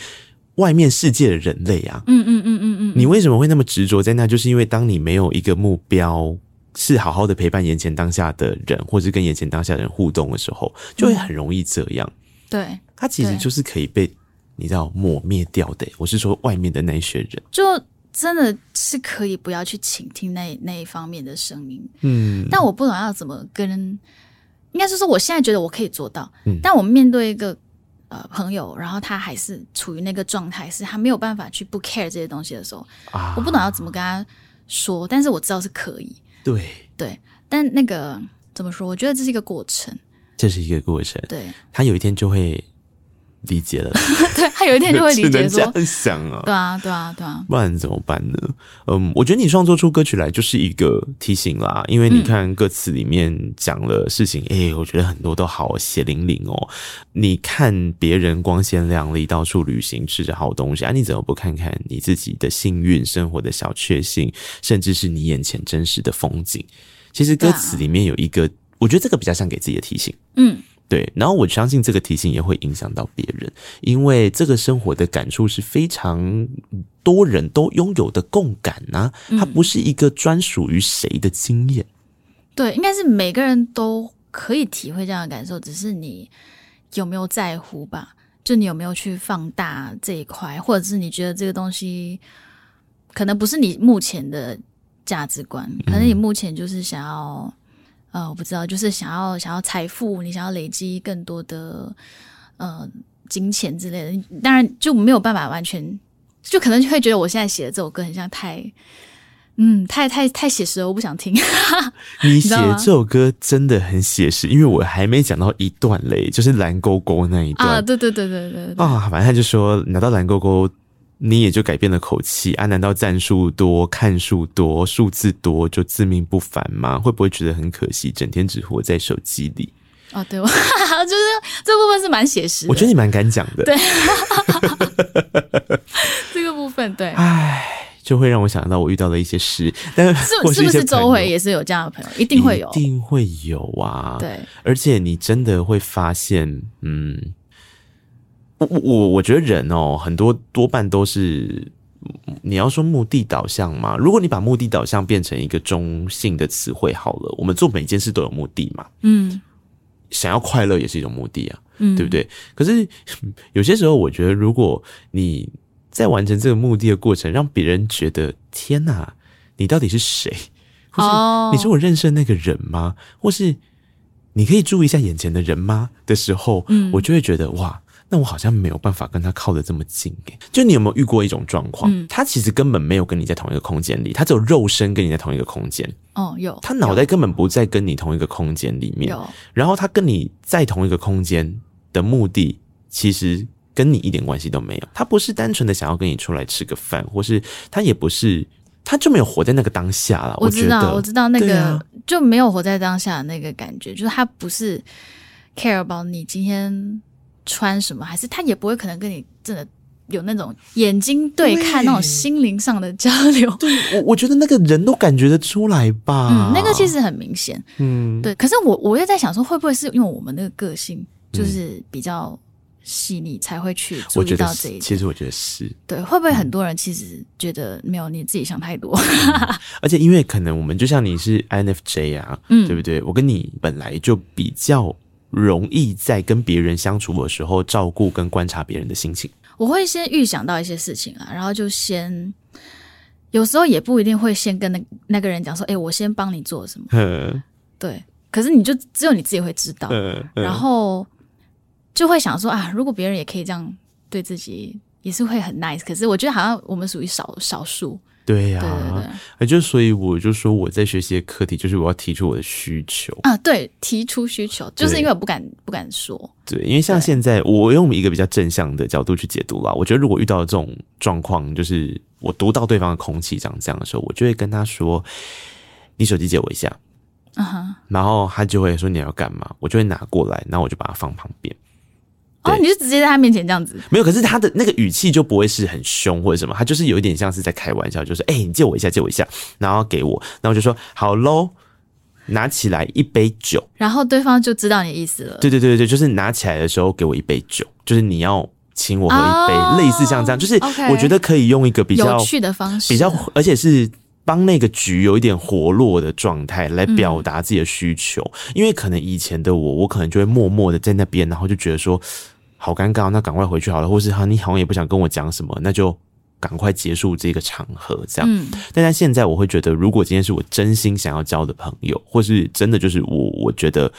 外面世界的人类啊。嗯嗯嗯嗯嗯。你为什么会那么执着在那？就是因为当你没有一个目标。是好好的陪伴眼前当下的人，或是跟眼前当下的人互动的时候，就会很容易这样。嗯、对，它其实就是可以被你知道抹灭掉的。我是说，外面的那些人，就真的是可以不要去倾听那那一方面的声音。嗯，但我不懂要怎么跟，应该是说，我现在觉得我可以做到。嗯，但我面对一个呃朋友，然后他还是处于那个状态，是他没有办法去不 care 这些东西的时候，啊，我不懂要怎么跟他说，但是我知道是可以。对对，但那个怎么说？我觉得这是一个过程，这是一个过程。对，他有一天就会理解了。对，他有一天就会理解这样想啊，对啊，对啊，对啊，不然怎么办呢？嗯，我觉得你创作出歌曲来就是一个提醒啦，因为你看歌词里面讲了事情，哎、嗯欸，我觉得很多都好血淋淋哦。你看别人光鲜亮丽，到处旅行，吃着好东西啊，你怎么不看看你自己的幸运生活的小确幸，甚至是你眼前真实的风景？其实歌词里面有一个，我觉得这个比较像给自己的提醒。嗯。对，然后我相信这个提醒也会影响到别人，因为这个生活的感触是非常多人都拥有的共感呐、啊，它不是一个专属于谁的经验。对，应该是每个人都可以体会这样的感受，只是你有没有在乎吧？就你有没有去放大这一块，或者是你觉得这个东西可能不是你目前的价值观，可能你目前就是想要。呃，我不知道，就是想要想要财富，你想要累积更多的呃金钱之类的，当然就没有办法完全，就可能就会觉得我现在写的这首歌很像太，嗯，太太太写实了，我不想听。你写这首歌真的很写实，因为我还没讲到一段嘞，就是蓝勾勾那一段啊，对对对对对，对啊，反正他就说拿到蓝勾勾。你也就改变了口气啊？难道赞数多、看数多、数字多就自命不凡吗？会不会觉得很可惜，整天只活在手机里？哦，对，我 就是这部分是蛮写实的。我觉得你蛮敢讲的。对，这个部分对。唉，就会让我想到我遇到的一些事，但是 是是不是周围也是有这样的朋友？一定会有，一定会有啊。对，而且你真的会发现，嗯。我我我觉得人哦，很多多半都是你要说目的导向嘛。如果你把目的导向变成一个中性的词汇好了，我们做每件事都有目的嘛。嗯，想要快乐也是一种目的啊，嗯，对不对？可是有些时候，我觉得如果你在完成这个目的的过程，让别人觉得天哪，你到底是谁？或是你是我认识的那个人吗？或是你可以注意一下眼前的人吗？的时候，嗯，我就会觉得哇。那我好像没有办法跟他靠得这么近诶。就你有没有遇过一种状况？嗯，他其实根本没有跟你在同一个空间里，他只有肉身跟你在同一个空间。哦，有。他脑袋根本不在跟你同一个空间里面。有。然后他跟你在同一个空间的目的，其实跟你一点关系都没有。他不是单纯的想要跟你出来吃个饭，或是他也不是，他就没有活在那个当下了。我知道，我知道那个就没有活在当下的那个感觉，就是他不是 care about 你今天。穿什么？还是他也不会可能跟你真的有那种眼睛对看那种心灵上的交流。对，我我觉得那个人都感觉得出来吧。嗯，那个其实很明显。嗯，对。可是我我又在想说，会不会是因为我们那个个性就是比较细腻，才会去注意到这一点？其实我觉得是。对，会不会很多人其实觉得没有你自己想太多？嗯，而且因为可能我们就像你是 INFJ 啊，嗯，对不对？我跟你本来就比较。容易在跟别人相处的时候，照顾跟观察别人的心情。我会先预想到一些事情啊，然后就先，有时候也不一定会先跟那那个人讲说，哎、欸，我先帮你做什么。对，可是你就只有你自己会知道，然后就会想说啊，如果别人也可以这样对自己，也是会很 nice。可是我觉得好像我们属于少少数。对呀、啊，哎，就所以我就说我在学习的课题就是我要提出我的需求啊，对，提出需求，就是因为我不敢不敢说，对，因为像现在我用一个比较正向的角度去解读啦，我觉得如果遇到这种状况，就是我读到对方的空气长这样的时候，我就会跟他说：“你手机借我一下。”啊哈，然后他就会说：“你要干嘛？”我就会拿过来，然后我就把它放旁边。哦，你就直接在他面前这样子？没有，可是他的那个语气就不会是很凶或者什么，他就是有一点像是在开玩笑，就是哎、欸，你借我一下，借我一下，然后给我，然后我就说好喽，拿起来一杯酒，然后对方就知道你的意思了。对对对对，就是拿起来的时候给我一杯酒，就是你要请我喝一杯，哦、类似像这样，就是我觉得可以用一个比较有趣的方式，比较而且是帮那个局有一点活络的状态来表达自己的需求，嗯、因为可能以前的我，我可能就会默默的在那边，然后就觉得说。好尴尬，那赶快回去好了，或是哈，你好像也不想跟我讲什么，那就赶快结束这个场合，这样。嗯、但在现在，我会觉得，如果今天是我真心想要交的朋友，或是真的就是我，我觉得。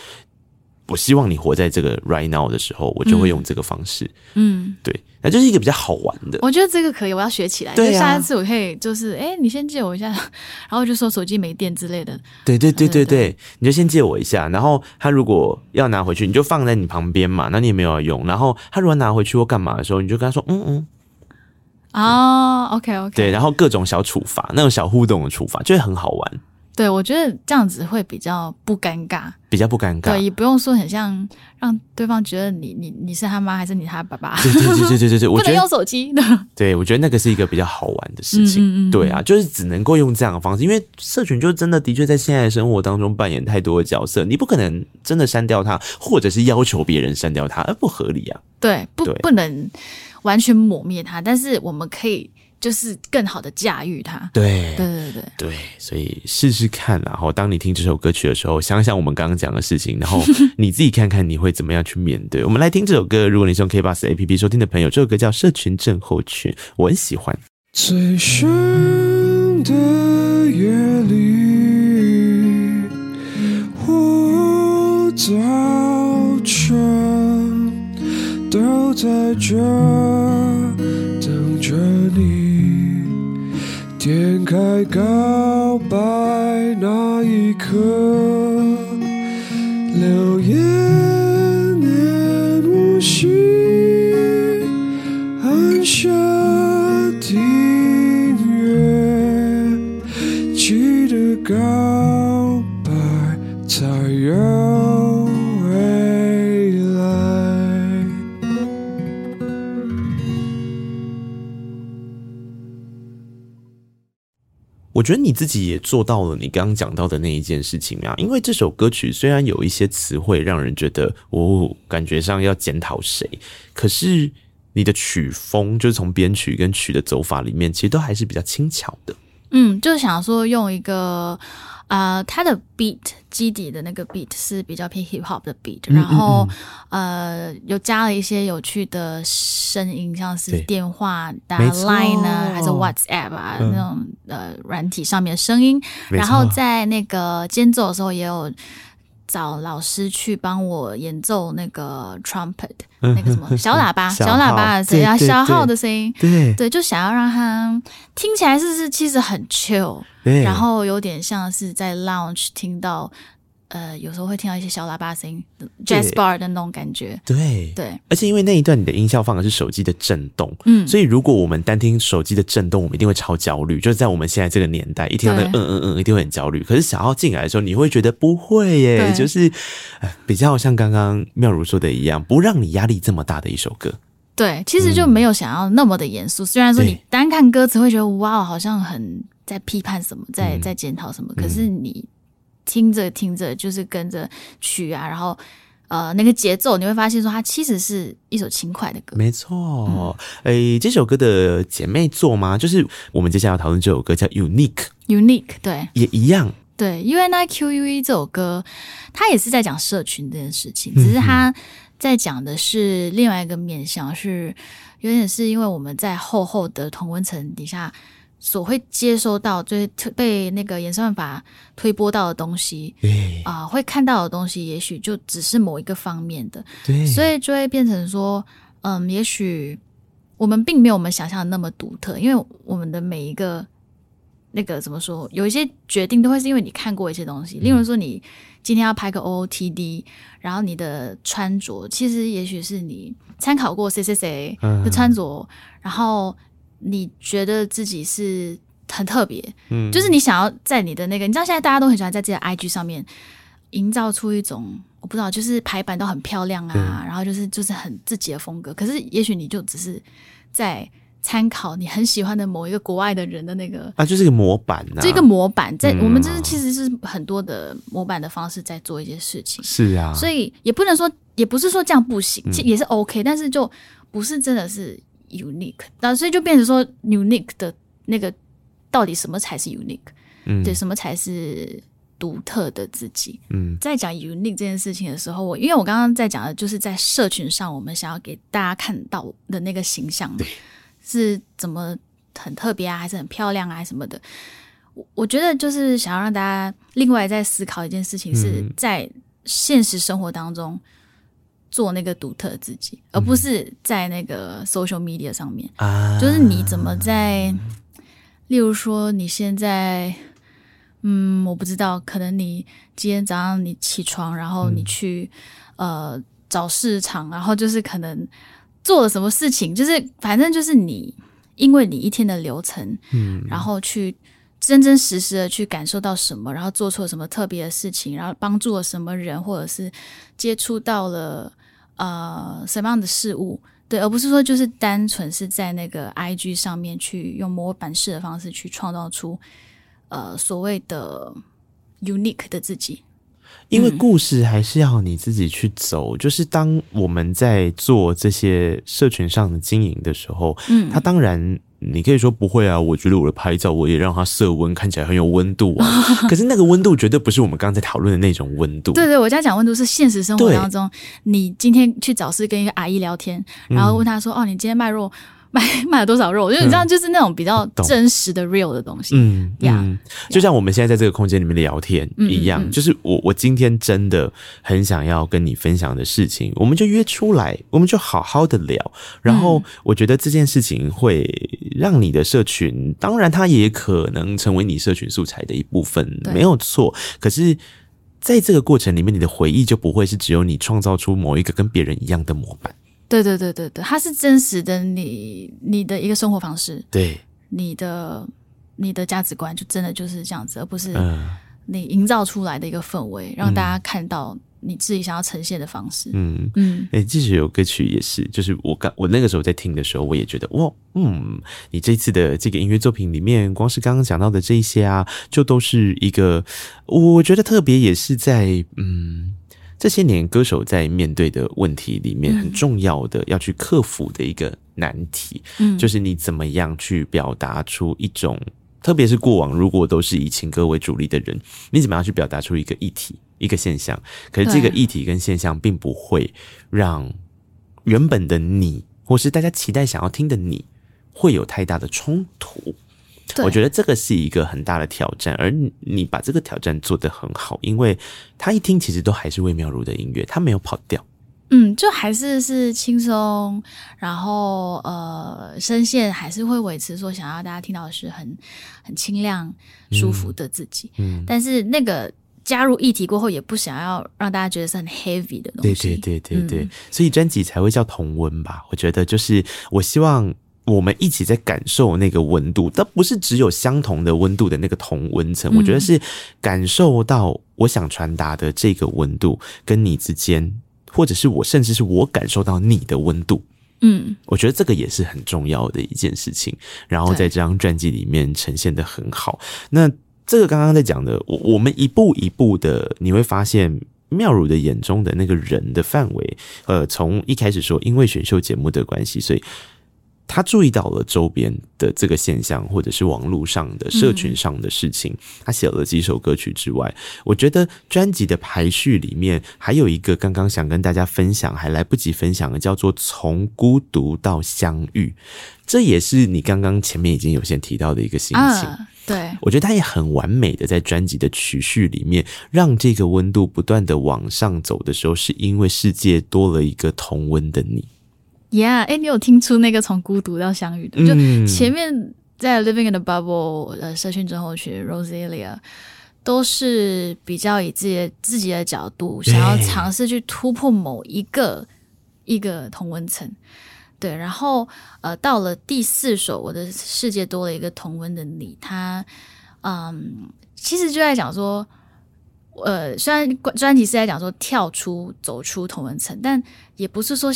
我希望你活在这个 right now 的时候，我就会用这个方式。嗯，对，那就是一个比较好玩的。我觉得这个可以，我要学起来。对啊，下一次我可以就是，哎、欸，你先借我一下，然后就说手机没电之类的。对对对对对，你就先借我一下，然后他如果要拿回去，你就放在你旁边嘛，那你也没有要用。然后他如果拿回去或干嘛的时候，你就跟他说，嗯嗯。哦，OK OK。对，然后各种小处罚，那种小互动的处罚，就会很好玩。对，我觉得这样子会比较不尴尬，比较不尴尬。对，也不用说很像让对方觉得你你你是他妈还是你他爸爸。对对对对对对，不能用手机。对，我觉得那个是一个比较好玩的事情。嗯嗯嗯对啊，就是只能够用这样的方式，因为社群就真的的确在现在的生活当中扮演太多的角色，你不可能真的删掉它，或者是要求别人删掉它，而不合理啊。对，不对不能完全抹灭它，但是我们可以。就是更好的驾驭它。对对对对对，所以试试看，然后当你听这首歌曲的时候，想想我们刚刚讲的事情，然后 你自己看看你会怎么样去面对。我们来听这首歌，如果你是用 KBox APP 收听的朋友，这首歌叫《社群症候群》，我很喜欢。最深的夜里，我早晨都在这等。着你，点开告白那一刻，留言念无息，按下订阅，记得告我觉得你自己也做到了你刚刚讲到的那一件事情啊，因为这首歌曲虽然有一些词汇让人觉得哦，感觉上要检讨谁，可是你的曲风就是从编曲跟曲的走法里面，其实都还是比较轻巧的。嗯，就想说用一个呃，它的 beat 基底的那个 beat 是比较偏 hip hop 的 beat，然后呃，又加了一些有趣的声音，像是电话打 line 呢，还是 WhatsApp 啊那种呃软体上面的声音，然后在那个间奏的时候也有。找老师去帮我演奏那个 trumpet，那个什么 小喇叭，小喇叭的声音，小号的声音，对。对，就想要让他听起来是是其实很 chill，然后有点像是在 lounge 听到。呃，有时候会听到一些小喇叭声音，jazz bar 的那种感觉。对对，而且因为那一段你的音效放的是手机的震动，嗯，所以如果我们单听手机的震动，我们一定会超焦虑。就是在我们现在这个年代，一听到那个嗯嗯嗯，一定会很焦虑。可是想要进来的时候，你会觉得不会耶，就是比较像刚刚妙如说的一样，不让你压力这么大的一首歌。对，其实就没有想要那么的严肃。嗯、虽然说你单看歌词会觉得哇，好像很在批判什么，在在检讨什么，嗯、可是你。听着听着，就是跟着曲啊，然后呃，那个节奏你会发现说，它其实是一首轻快的歌。没错，诶、嗯，这首歌的姐妹作吗？就是我们接下来要讨论这首歌叫 Unique。Unique，对，也一样。对，UNIQUE 这首歌，它也是在讲社群这件事情，只是它在讲的是另外一个面向，是有点是因为我们在厚厚的同温层底下。所会接收到，就是被那个演算法推播到的东西，啊、呃，会看到的东西，也许就只是某一个方面的，对，所以就会变成说，嗯，也许我们并没有我们想象的那么独特，因为我们的每一个那个怎么说，有一些决定都会是因为你看过一些东西，例如说你今天要拍个 OOTD，然后你的穿着其实也许是你参考过谁谁谁的穿着，嗯、然后。你觉得自己是很特别，嗯，就是你想要在你的那个，你知道现在大家都很喜欢在自己的 IG 上面营造出一种，我不知道，就是排版都很漂亮啊，嗯、然后就是就是很自己的风格。可是也许你就只是在参考你很喜欢的某一个国外的人的那个啊，就是一个模板啊，这个模板在、嗯、我们这是其实是很多的模板的方式在做一些事情，是啊，所以也不能说，也不是说这样不行，嗯、也是 OK，但是就不是真的是。unique，那所以就变成说，unique 的那个到底什么才是 unique？嗯，对，什么才是独特的自己？嗯，在讲 unique 这件事情的时候，我因为我刚刚在讲的就是在社群上，我们想要给大家看到的那个形象，对，是怎么很特别啊，还是很漂亮啊，什么的？我我觉得就是想要让大家另外再思考一件事情，是在现实生活当中。做那个独特的自己，而不是在那个 social media 上面。啊，就是你怎么在，例如说你现在，嗯，我不知道，可能你今天早上你起床，然后你去、嗯、呃找市场，然后就是可能做了什么事情，就是反正就是你，因为你一天的流程，嗯，然后去真真实实的去感受到什么，然后做错什么特别的事情，然后帮助了什么人，或者是接触到了。呃，什么样的事物？对，而不是说就是单纯是在那个 IG 上面去用模板式的方式去创造出呃所谓的 unique 的自己。因为故事还是要你自己去走。嗯、就是当我们在做这些社群上的经营的时候，嗯，它当然。你可以说不会啊，我觉得我的拍照我也让它色温看起来很有温度啊。可是那个温度绝对不是我们刚才讨论的那种温度。对对，我在讲温度是现实生活当中，你今天去早市跟一个阿姨聊天，然后问她说：“嗯、哦，你今天卖肉？”卖 卖了多少肉？就你知道，就是那种比较真实的 real 的东西。嗯，嗯，就像我们现在在这个空间里面聊天一样，就是我我今天真的很想要跟你分享的事情，我们就约出来，我们就好好的聊。然后我觉得这件事情会让你的社群，当然它也可能成为你社群素材的一部分，没有错。可是在这个过程里面，你的回忆就不会是只有你创造出某一个跟别人一样的模板。对对对对对，它是真实的你你的一个生活方式，对，你的你的价值观就真的就是这样子，而不是你营造出来的一个氛围，嗯、让大家看到你自己想要呈现的方式。嗯嗯，哎、嗯，这首歌曲也是，就是我刚我那个时候在听的时候，我也觉得哇，嗯，你这次的这个音乐作品里面，光是刚刚讲到的这一些啊，就都是一个，我觉得特别也是在嗯。这些年，歌手在面对的问题里面，很重要的要去克服的一个难题，嗯，就是你怎么样去表达出一种特别是过往如果都是以情歌为主力的人，你怎么样去表达出一个议题、一个现象？可是这个议题跟现象并不会让原本的你，或是大家期待想要听的你，会有太大的冲突。我觉得这个是一个很大的挑战，而你把这个挑战做得很好，因为他一听其实都还是魏妙如的音乐，他没有跑调。嗯，就还是是轻松，然后呃，声线还是会维持说想要大家听到的是很很清亮、舒服的自己。嗯，嗯，但是那个加入议题过后，也不想要让大家觉得是很 heavy 的东西。对对对对对，嗯，所以专辑才会叫同温吧？我觉得就是我希望我们一起在感受那个温度，但不是只有相同的温度的那个同温层。我觉得是感受到我想传达的这个温度跟你之间。或者是我，甚至是我感受到你的温度，嗯，我觉得这个也是很重要的一件事情。然后在这张专辑里面呈现的很好。那这个刚刚在讲的，我我们一步一步的，你会发现妙如的眼中的那个人的范围，呃，从一开始说因为选秀节目的关系，所以。他注意到了周边的这个现象，或者是网络上的社群上的事情。他写了几首歌曲之外，我觉得专辑的排序里面还有一个刚刚想跟大家分享，还来不及分享的，叫做《从孤独到相遇》。这也是你刚刚前面已经有先提到的一个心情。对，我觉得他也很完美的在专辑的曲序里面，让这个温度不断的往上走的时候，是因为世界多了一个同温的你。Yeah，哎，你有听出那个从孤独到相遇的？就前面在 Living in the Bubble 呃，社群症候群 Rosalia 都是比较以自己的自己的角度，想要尝试去突破某一个一个同温层。对，然后呃，到了第四首，我的世界多了一个同温的你，他嗯，其实就在讲说，呃，虽然专辑是在讲说跳出走出同温层，但也不是说。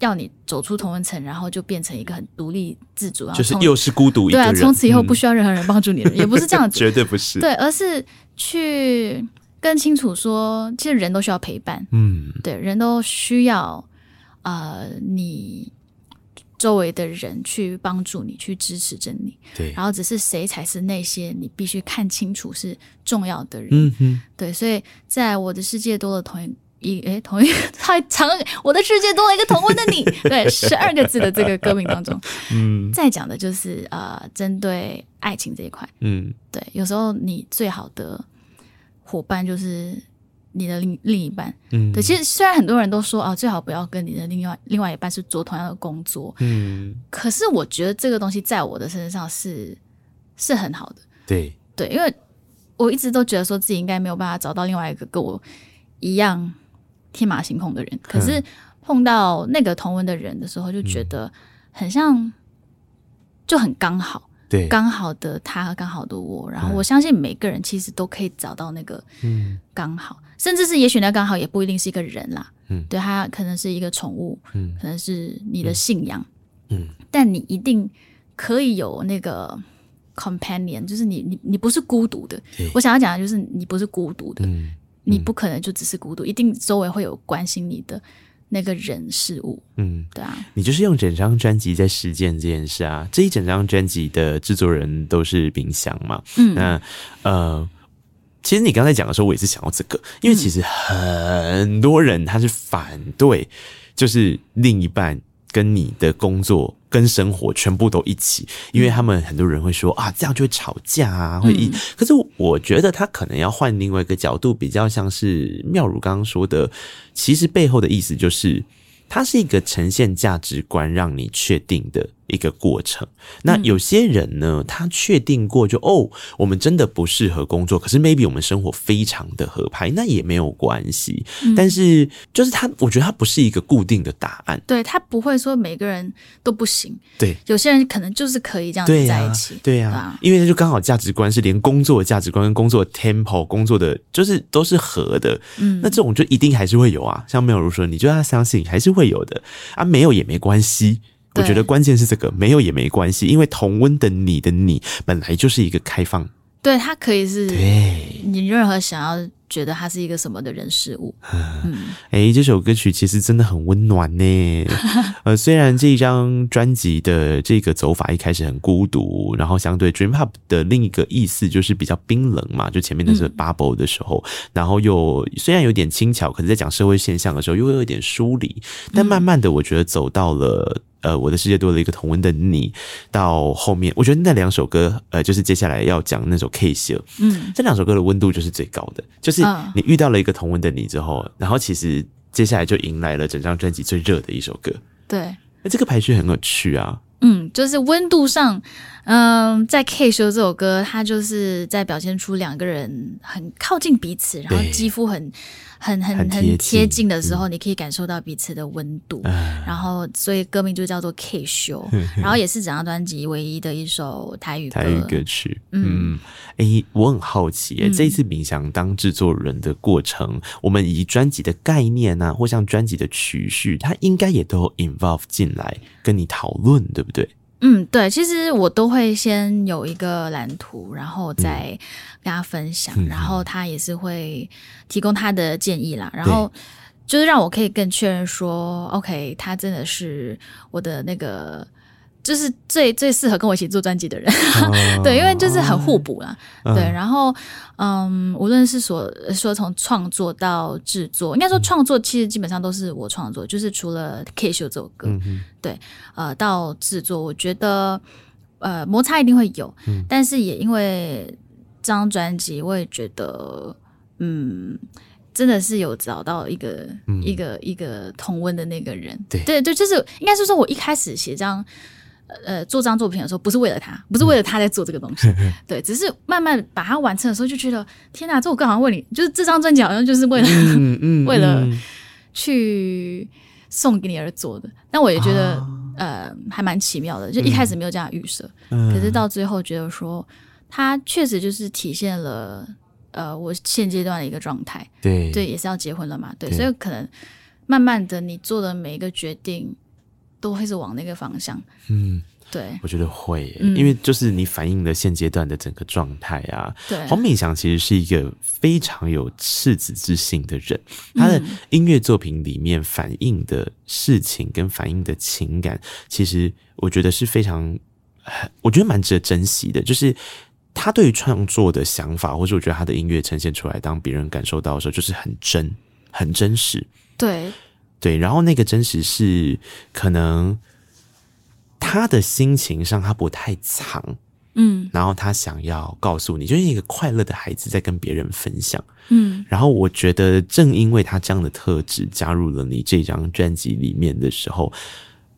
要你走出同温层，然后就变成一个很独立自主，就是又是孤独一个人。对啊，从此以后不需要任何人帮助你了，嗯、也不是这样子，绝对不是。对，而是去更清楚说，其实人都需要陪伴。嗯，对，人都需要呃，你周围的人去帮助你，去支持着你。对，然后只是谁才是那些你必须看清楚是重要的人。嗯哼，对，所以在我的世界多了同一。一诶，同一个 太长，我的世界多了一个同温的你。对，十二个字的这个歌名当中，嗯，再讲的就是呃，针对爱情这一块，嗯，对，有时候你最好的伙伴就是你的另另一半，嗯，对。其实虽然很多人都说啊，最好不要跟你的另外另外一半是做同样的工作，嗯，可是我觉得这个东西在我的身上是是很好的，对。对，因为我一直都觉得说自己应该没有办法找到另外一个跟我一样。天马行空的人，可是碰到那个同文的人的时候，就觉得很像，就很刚好，对，刚好的他和刚好的我。然后我相信每个人其实都可以找到那个嗯。刚好，甚至是也许那刚好也不一定是一个人啦，嗯，对，他可能是一个宠物，嗯，可能是你的信仰，嗯，但你一定可以有那个 companion，就是你你你不是孤独的。我想要讲的就是你不是孤独的，嗯。你不可能就只是孤独，嗯，一定周围会有关心你的那个人事物。嗯，对啊，你就是用整张专辑在实践这件事啊。这一整张专辑的制作人都是秉祥嘛。嗯，那呃，其实你刚才讲的时候，我也是想要这个，因为其实很多人他是反对，就是另一半跟你的工作。跟生活全部都一起，因为他们很多人会说啊，这样就会吵架啊，会一。嗯、可是我觉得他可能要换另外一个角度，比较像是妙如刚刚说的，其实背后的意思就是，它是一个呈现价值观，让你确定的。一个过程，那有些人呢，他确定过就哦，我们真的不适合工作，可是 maybe 我们生活非常的合拍，那也没有关系。嗯、但是就是他，我觉得他不是一个固定的答案，对，他不会说每个人都不行，对，有些人可能就是可以这样子在一起，对呀、啊，对啊、因为他就刚好价值观是连工作的价值观跟工作的 tempo 工作的就是都是合的，嗯，那这种就一定还是会有啊，像妙如说，你就要相信还是会有的。啊，没有也没关系。我觉得关键是这个，没有也没关系，因为同温的你的你本来就是一个开放对，它可以是对你任何想要觉得它是一个什么的人事物。嗯，哎、欸，这首歌曲其实真的很温暖呢。呃，虽然这一张专辑的这个走法一开始很孤独，然后相对 Dream Pop 的另一个意思就是比较冰冷嘛，就前面那是 Bubble 的时候，嗯、然后又虽然有点轻巧，可是在讲社会现象的时候又有一点疏离，但慢慢的我觉得走到了。呃，我的世界多了一个同温的你。到后面，我觉得那两首歌，呃，就是接下来要讲那首 Case，嗯，这两首歌的温度就是最高的。就是你遇到了一个同温的你之后，然后其实接下来就迎来了整张专辑最热的一首歌。对，那这个排序很有趣啊。嗯，就是温度上，嗯、呃，在 Case 这首歌，它就是在表现出两个人很靠近彼此，然后肌肤很。很很很贴近的时候，你可以感受到彼此的温度，嗯、然后所以歌名就叫做 K 秀，然后也是整张专辑唯一的一首台语歌。台语歌曲。嗯，哎、欸，我很好奇、欸，哎、嗯，这一次秉祥当制作人的过程，我们以专辑的概念啊，或像专辑的曲序，它应该也都 involve 进来跟你讨论，对不对？嗯，对，其实我都会先有一个蓝图，然后再跟他分享，嗯、然后他也是会提供他的建议啦，然后就是让我可以更确认说，OK，他真的是我的那个。就是最最适合跟我一起做专辑的人，哦、对，因为就是很互补啦，嗯、对。然后，嗯，无论是说说从创作到制作，应该说创作其实基本上都是我创作，就是除了《K 秀》这首歌，嗯、对，呃，到制作，我觉得呃摩擦一定会有，嗯、但是也因为这张专辑，我也觉得，嗯，真的是有找到一个、嗯、一个一个同温的那个人，对。对对，就是应该是说我一开始写这张。呃，做这张作品的时候，不是为了他，不是为了他在做这个东西，嗯、对，只是慢慢把它完成的时候，就觉得天哪，这我刚好像为你，就是这张专辑好像就是为了，为了去送给你而做的。但我也觉得，啊、呃，还蛮奇妙的，就一开始没有这样预设，嗯、可是到最后觉得说，它确实就是体现了，呃，我现阶段的一个状态。对，对，也是要结婚了嘛，对，对所以可能慢慢的，你做的每一个决定。都会是往那个方向，嗯，对，我觉得会，嗯、因为就是你反映了现阶段的整个状态啊。对，黄敏祥其实是一个非常有赤子之心的人，他的音乐作品里面反映的事情跟反映的情感，其实我觉得是非常，我觉得蛮值得珍惜的。就是他对于创作的想法，或者我觉得他的音乐呈现出来，当别人感受到的时候，就是很真，很真实。对。对，然后那个真实是可能他的心情上他不太藏，嗯，然后他想要告诉你，就是一个快乐的孩子在跟别人分享，嗯，然后我觉得正因为他这样的特质加入了你这张专辑里面的时候，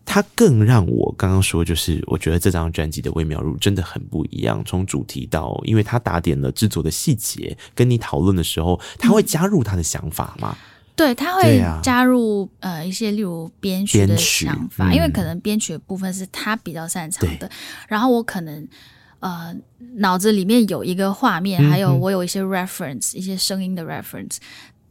他更让我刚刚说，就是我觉得这张专辑的微妙入真的很不一样，从主题到，因为他打点了制作的细节，跟你讨论的时候，他会加入他的想法吗？嗯对，他会加入、啊、呃一些例如编曲的想法，嗯、因为可能编曲的部分是他比较擅长的，然后我可能呃脑子里面有一个画面，嗯、还有我有一些 reference，一些声音的 reference，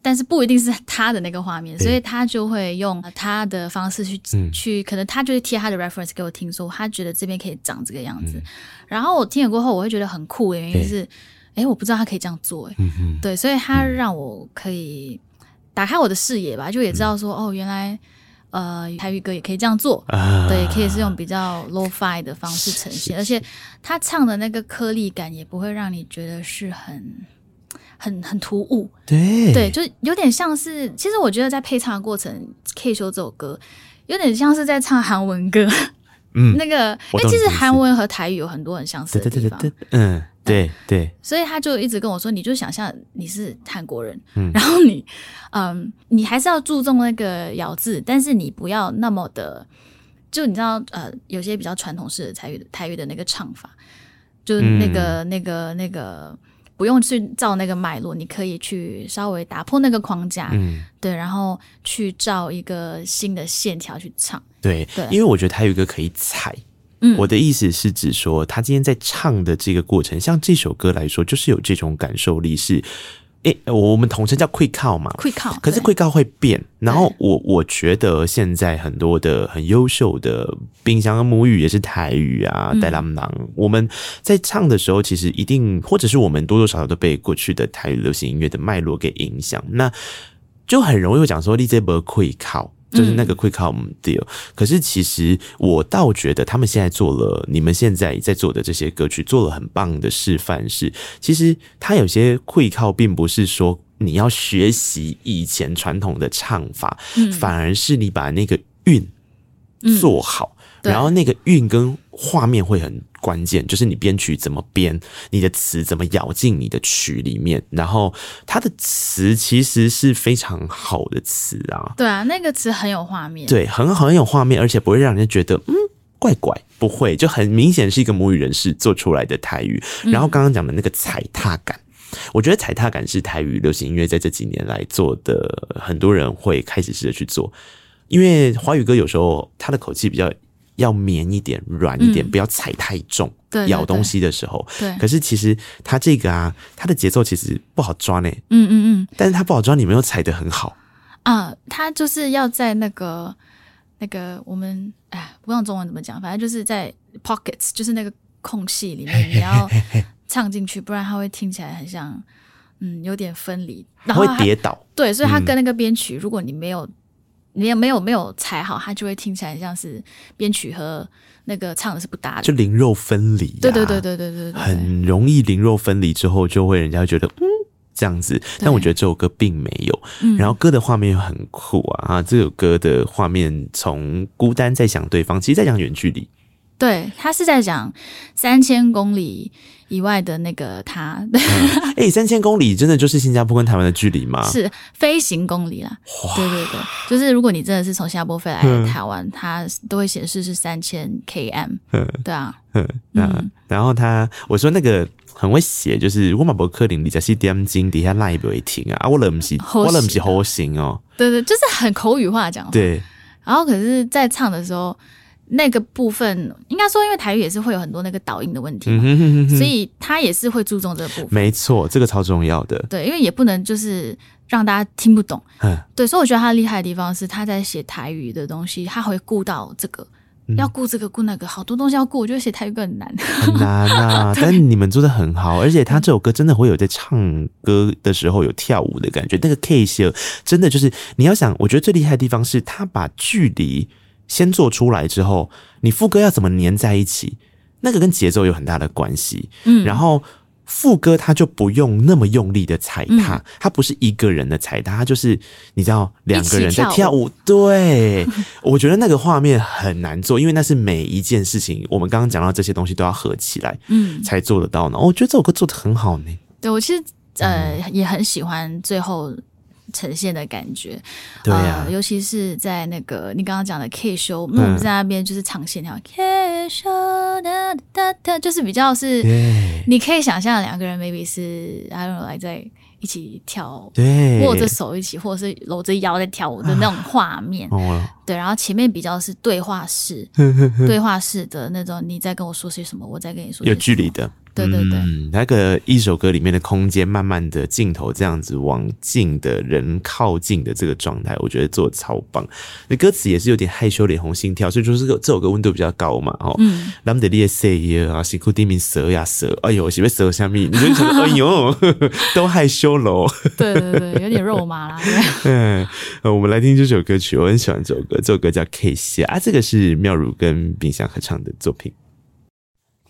但是不一定是他的那个画面，所以他就会用他的方式去、嗯、去，可能他就是贴他的 reference 给我听，说他觉得这边可以长这个样子，嗯、然后我听了过后，我会觉得很酷的原因是，哎，我不知道他可以这样做，哎、嗯，对，所以他让我可以。打开我的视野吧，就也知道说、嗯、哦，原来呃台语歌也可以这样做，啊、对，可以是用比较 low fi 的方式呈现，而且他唱的那个颗粒感也不会让你觉得是很很很突兀，对。对，就有点像是，其实我觉得在配唱的过程，K 秀这首歌有点像是在唱韩文歌，嗯，那个哎，其实韩文和台语有很多很相似的地方，对对对对嗯。对。对，所以他就一直跟我说：“你就想象你是韩国人，嗯，然后你，嗯，你还是要注重那个咬字，但是你不要那么的，就你知道，呃，有些比较传统式的台语台语的那个唱法，就那个、嗯、那个那个不用去照那个脉络，你可以去稍微打破那个框架，嗯，对，然后去照一个新的线条去唱，对对，因为我觉得它有一个可以踩。”嗯。我的意思是指说，他今天在唱的这个过程，像这首歌来说，就是有这种感受力，是诶、欸，我们统称叫 “que 靠嘛，，“que 靠。可是 “que 靠会变。然后我我觉得现在很多的很优秀的冰箱母语也是台语啊，带浪囊。我们在唱的时候，其实一定或者是我们多多少少都被过去的台语流行音乐的脉络给影响，那就很容易会讲说你这波会靠。就是那个 quick come deal，可是其实我倒觉得他们现在做了，你们现在在做的这些歌曲做了很棒的示范，是其实他有些 quick come 并不是说你要学习以前传统的唱法，反而是你把那个韵做好。然后那个韵跟画面会很关键，就是你编曲怎么编，你的词怎么咬进你的曲里面，然后它的词其实是非常好的词啊。对啊，那个词很有画面，对，很好，很有画面，而且不会让人家觉得嗯怪怪，不会，就很明显是一个母语人士做出来的台语。然后刚刚讲的那个踩踏感，嗯、我觉得踩踏感是台语流行音乐在这几年来做的，很多人会开始试着去做，因为华语歌有时候它的口气比较。要绵一点，软一点，嗯、不要踩太重。对，咬东西的时候，对。可是其实它这个啊，它的节奏其实不好抓呢。嗯嗯嗯。但是它不好抓，你没有踩得很好啊。它就是要在那个那个我们哎，不用中文怎么讲，反正就是在 pockets，就是那个空隙里面，你要 唱进去，不然它会听起来很像嗯有点分离，然后会跌倒。对，所以它跟那个编曲，嗯、如果你没有。你也没有没有踩好，它就会听起来像是编曲和那个唱的是不搭的，就灵肉分离、啊。对对对对对对对，很容易灵肉分离之后，就会人家觉得嗯这样子。但我觉得这首歌并没有，然后歌的画面又很酷啊！啊，这首歌的画面从孤单在想对方，其实在讲远距离。对，他是在讲三千公里以外的那个他。哎、嗯欸，三千公里真的就是新加坡跟台湾的距离吗？是飞行公里啦。对对对，就是如果你真的是从新加坡飞来台湾，嗯、它都会显示是三千 km。嗯，对啊。嗯，嗯然后他我说那个很会写，就是我马博克林你在西点金底下那一不会停啊，我了不是我了不是好行哦。对对，就是很口语化讲话。对。然后可是，在唱的时候。那个部分应该说，因为台语也是会有很多那个导音的问题，嗯、哼哼哼，所以他也是会注重这个部分。没错，这个超重要的。对，因为也不能就是让大家听不懂。嗯，对，所以我觉得他厉害的地方是他在写台语的东西，他会顾到这个，嗯、要顾这个顾那个，好多东西要顾。我觉得写台语更难，很难啊。但你们做的很好，而且他这首歌真的会有在唱歌的时候有跳舞的感觉。那个 K 秀真的就是你要想，我觉得最厉害的地方是他把距离。先做出来之后，你副歌要怎么粘在一起？那个跟节奏有很大的关系。嗯，然后副歌它就不用那么用力的踩踏，嗯、他不是一个人的踩踏，它就是你知道两个人在跳舞。跳舞对，我觉得那个画面很难做，因为那是每一件事情，我们刚刚讲到这些东西都要合起来，嗯，才做得到呢。我觉得这首歌做的很好呢。对，我其实呃也很喜欢最后。呈现的感觉，对啊、呃，尤其是在那个你刚刚讲的 K show，那我们在那边就是唱线条 K show 哒哒哒，就是比较是，你可以想象两个人 maybe 是 I don't know 来在一起跳，对，握着手一起，或者是搂着腰在跳舞的那种画面，啊、对，然后前面比较是对话式，对话式的那种，你在跟我说些什么，我在跟你说些什么，有距离的。对对对，嗯，那个一首歌里面的空间，慢慢的镜头这样子往近的人靠近的这个状态，我觉得做的超棒。那歌词也是有点害羞，脸红心跳，所以说这个这首歌温度比较高嘛，哦。嗯。咱们的列 say 啊，辛苦地名蛇呀蛇，哎呦，是不是蛇下面？你就觉得哎呦，都害羞喽。对对对，有点肉麻啦。嗯，我们来听这首歌曲，我很喜欢这首歌，这首歌叫 K 下啊，这个是妙如跟秉祥合唱的作品。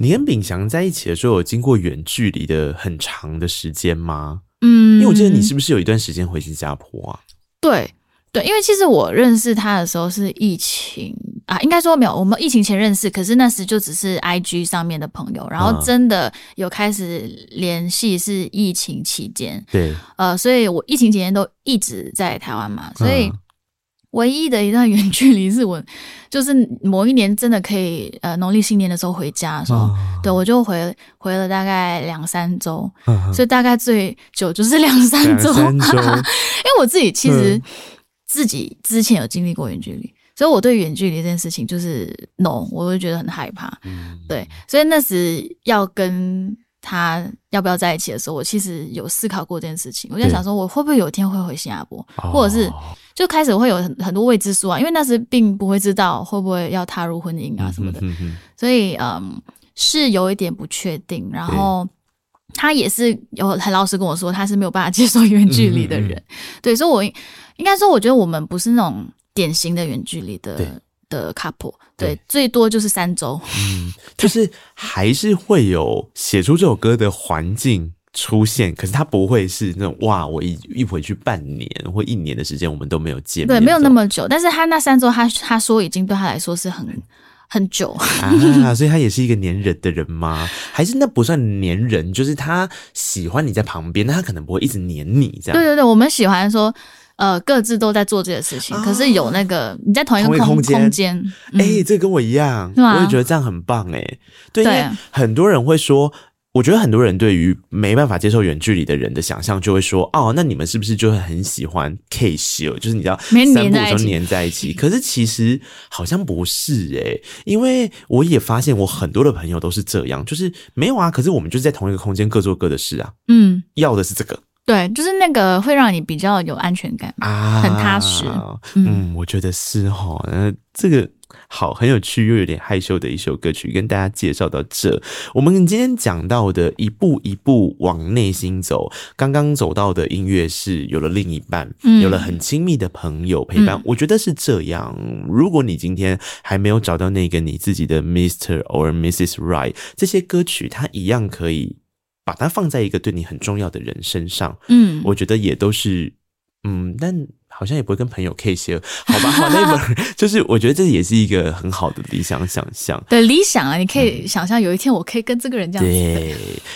你跟秉祥在一起的时候，有经过远距离的很长的时间吗？嗯，因为我记得你是不是有一段时间回新加坡啊？对对，因为其实我认识他的时候是疫情啊，应该说没有，我们疫情前认识，可是那时就只是 IG 上面的朋友，然后真的有开始联系是疫情期间。对，呃，所以我疫情期间都一直在台湾嘛，所以。唯一的一段远距离是我，就是某一年真的可以，呃，农历新年的时候回家的时候，哦、对，我就回回了大概两三周，所以大概最久就是两三周，因为我自己其实自己之前有经历过远距离，嗯、所以我对远距离这件事情就是 no，我会觉得很害怕，嗯、对，所以那时要跟他要不要在一起的时候，我其实有思考过这件事情。我在想说，我会不会有一天会回新加坡，或者是就开始会有很很多未知数啊？因为那时并不会知道会不会要踏入婚姻啊什么的，嗯、哼哼哼，所以嗯，是有一点不确定。然后他也是有很老实跟我说，他是没有办法接受远距离的人。嗯、哼哼对，所以我应该说，我觉得我们不是那种典型的远距离的。的 couple，对，对，最多就是三周，嗯，就是还是会有写出这首歌的环境出现，可是他不会是那种哇，我一一回去半年或一年的时间，我们都没有见面，对，没有那么久，但是他那三周，他他说已经对他来说是很很久 啊，所以他也是一个粘人的人吗？还是那不算粘人，就是他喜欢你在旁边，那他可能不会一直黏你这样，对对对，我们喜欢说。呃，各自都在做这个事情，可是有那个你在同一个空空间，哎、欸，这跟我一样，我也觉得这样很棒哎。对，因为很多人会说，我觉得很多人对于没办法接受远距离的人的想象，就会说，哦，那你们是不是就会很喜欢 casual，就是你知道三不五时黏在一起？可是其实好像不是哎，因为我也发现我很多的朋友都是这样，就是没有啊，可是我们就是在同一个空间各做各的事啊，嗯，要的是这个。对，就是那个会让你比较有安全感啊，很踏实。嗯，嗯，我觉得是齁。那这个好，很有趣又有点害羞的一首歌曲，跟大家介绍到这。我们今天讲到的一步一步往内心走，刚刚走到的音乐是有了另一半，嗯，有了很亲密的朋友陪伴。嗯，我觉得是这样。如果你今天还没有找到那个你自己的 Mr. or Mrs. Right，这些歌曲它一样可以。把它放在一个对你很重要的人身上，嗯，我觉得也都是，嗯，但好像也不会跟朋友 K 些，好吧，好那本就是我觉得这也是一个很好的理想想象，对，理想啊，你可以想象有一天我可以跟这个人这样子，对。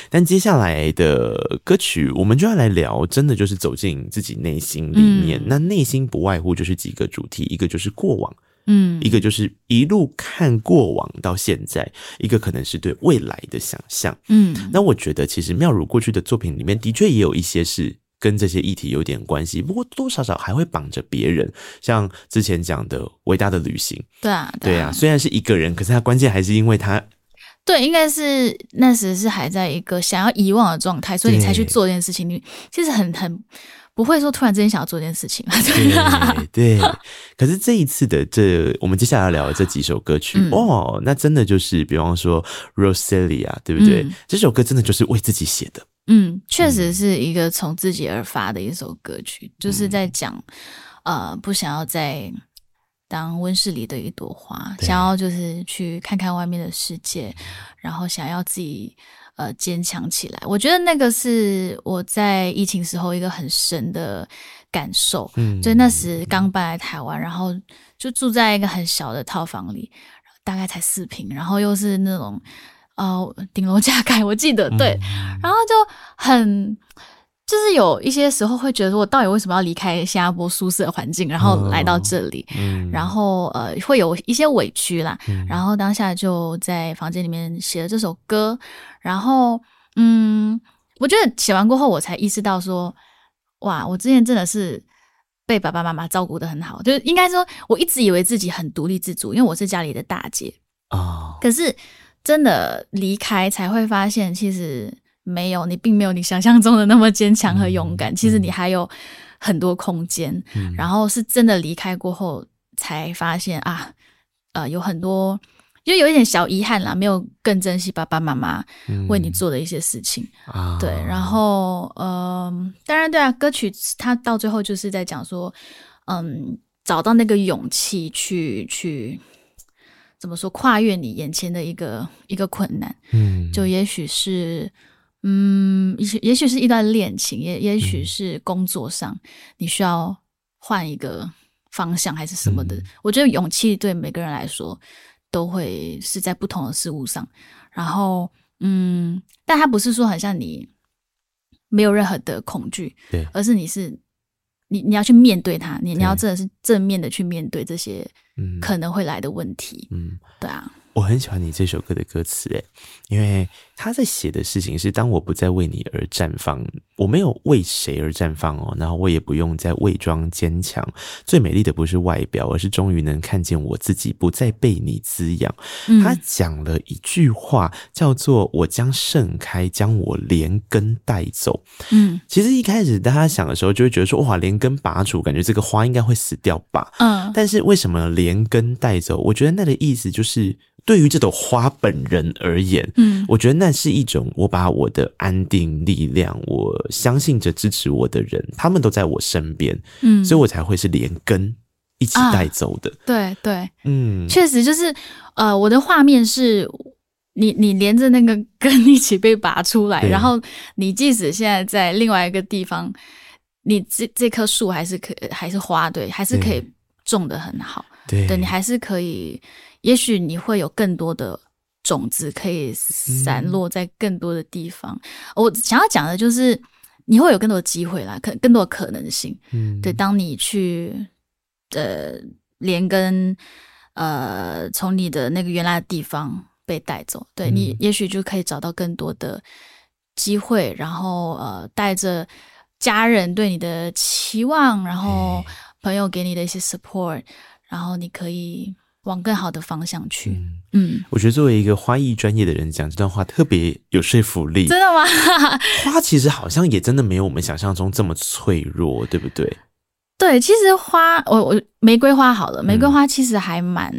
但接下来的歌曲，我们就要来聊，真的就是走进自己内心里面，嗯，那内心不外乎就是几个主题，一个就是过往。嗯，一个就是一路看过往到现在，一个可能是对未来的想象。嗯，那我觉得其实妙如过去的作品里面的确也有一些是跟这些议题有点关系，不过多多少少还会绑着别人，像之前讲的伟大的旅行。对啊，对啊，对啊，虽然是一个人，可是他关键还是因为他，对，应该是那时是还在一个想要遗忘的状态，所以你才去做这件事情。你其实很很。不会说突然之间想要做这件事情对对，可是这一次的这，我们接下来要聊的这几首歌曲、嗯、哦，那真的就是，比方说 Rosalia，对不对、嗯？这首歌真的就是为自己写的。嗯，确实是一个从自己而发的一首歌曲，嗯、就是在讲，呃，不想要再当温室里的一朵花，想要就是去看看外面的世界，然后想要自己。呃，坚强起来，我觉得那个是我在疫情时候一个很深的感受。嗯，就那时刚搬来台湾，然后就住在一个很小的套房里，大概才四平，然后又是那种呃顶楼 加盖，我记得对，然后就很。就是有一些时候会觉得说，我到底为什么要离开新加坡舒适的环境，然后来到这里，嗯、然后呃会有一些委屈啦、嗯，然后当下就在房间里面写了这首歌，然后嗯，我觉得写完过后，我才意识到说，哇，我之前真的是被爸爸妈妈照顾的很好，就是应该说，我一直以为自己很独立自主，因为我是家里的大姐。啊、哦，可是真的离开才会发现，其实。没有，你并没有你想象中的那么坚强和勇敢。嗯、其实你还有很多空间、嗯。然后是真的离开过后，才发现啊，呃，有很多，就有一点小遗憾啦，没有更珍惜爸爸妈妈为你做的一些事情。嗯、对，然后，嗯、呃，当然，对啊，歌曲它到最后就是在讲说，嗯，找到那个勇气去去怎么说，跨越你眼前的一个一个困难。嗯，就也许是。嗯，也许也许是一段恋情，也也许是工作上、嗯、你需要换一个方向，还是什么的。嗯、我觉得勇气对每个人来说都会是在不同的事物上。然后，嗯，但它不是说很像你没有任何的恐惧，对，而是你是你你要去面对它，你你要真的是正面的去面对这些可能会来的问题。嗯，对啊。我很喜欢你这首歌的歌词，哎，因为他在写的事情是：当我不再为你而绽放，我没有为谁而绽放哦，然后我也不用再伪装坚强。最美丽的不是外表，而是终于能看见我自己，不再被你滋养。嗯、他讲了一句话，叫做“我将盛开，将我连根带走”。嗯，其实一开始大家想的时候，就会觉得说：“哇，连根拔除，感觉这个花应该会死掉吧？”嗯，但是为什么连根带走？我觉得那个意思就是。对于这朵花本人而言，嗯，我觉得那是一种我把我的安定力量，我相信着支持我的人，他们都在我身边，嗯，所以我才会是连根一起带走的。啊、对对，嗯，确实就是，呃，我的画面是你你连着那个根一起被拔出来，然后你即使现在在另外一个地方，你这这棵树还是可还是花，对，还是可以种的很好，对，对你还是可以。也许你会有更多的种子可以散落在更多的地方。嗯、我想要讲的就是，你会有更多的机会啦，可更多的可能性。嗯，对，当你去呃连根呃从你的那个原来的地方被带走，对、嗯、你也许就可以找到更多的机会，然后呃带着家人对你的期望，然后朋友给你的一些 support，然后你可以。往更好的方向去。嗯，嗯，我觉得作为一个花艺专业的人讲这段话特别有说服力。真的吗？花其实好像也真的没有我们想象中这么脆弱，对不对？对，其实花，我我玫瑰花好了，玫瑰花其实还蛮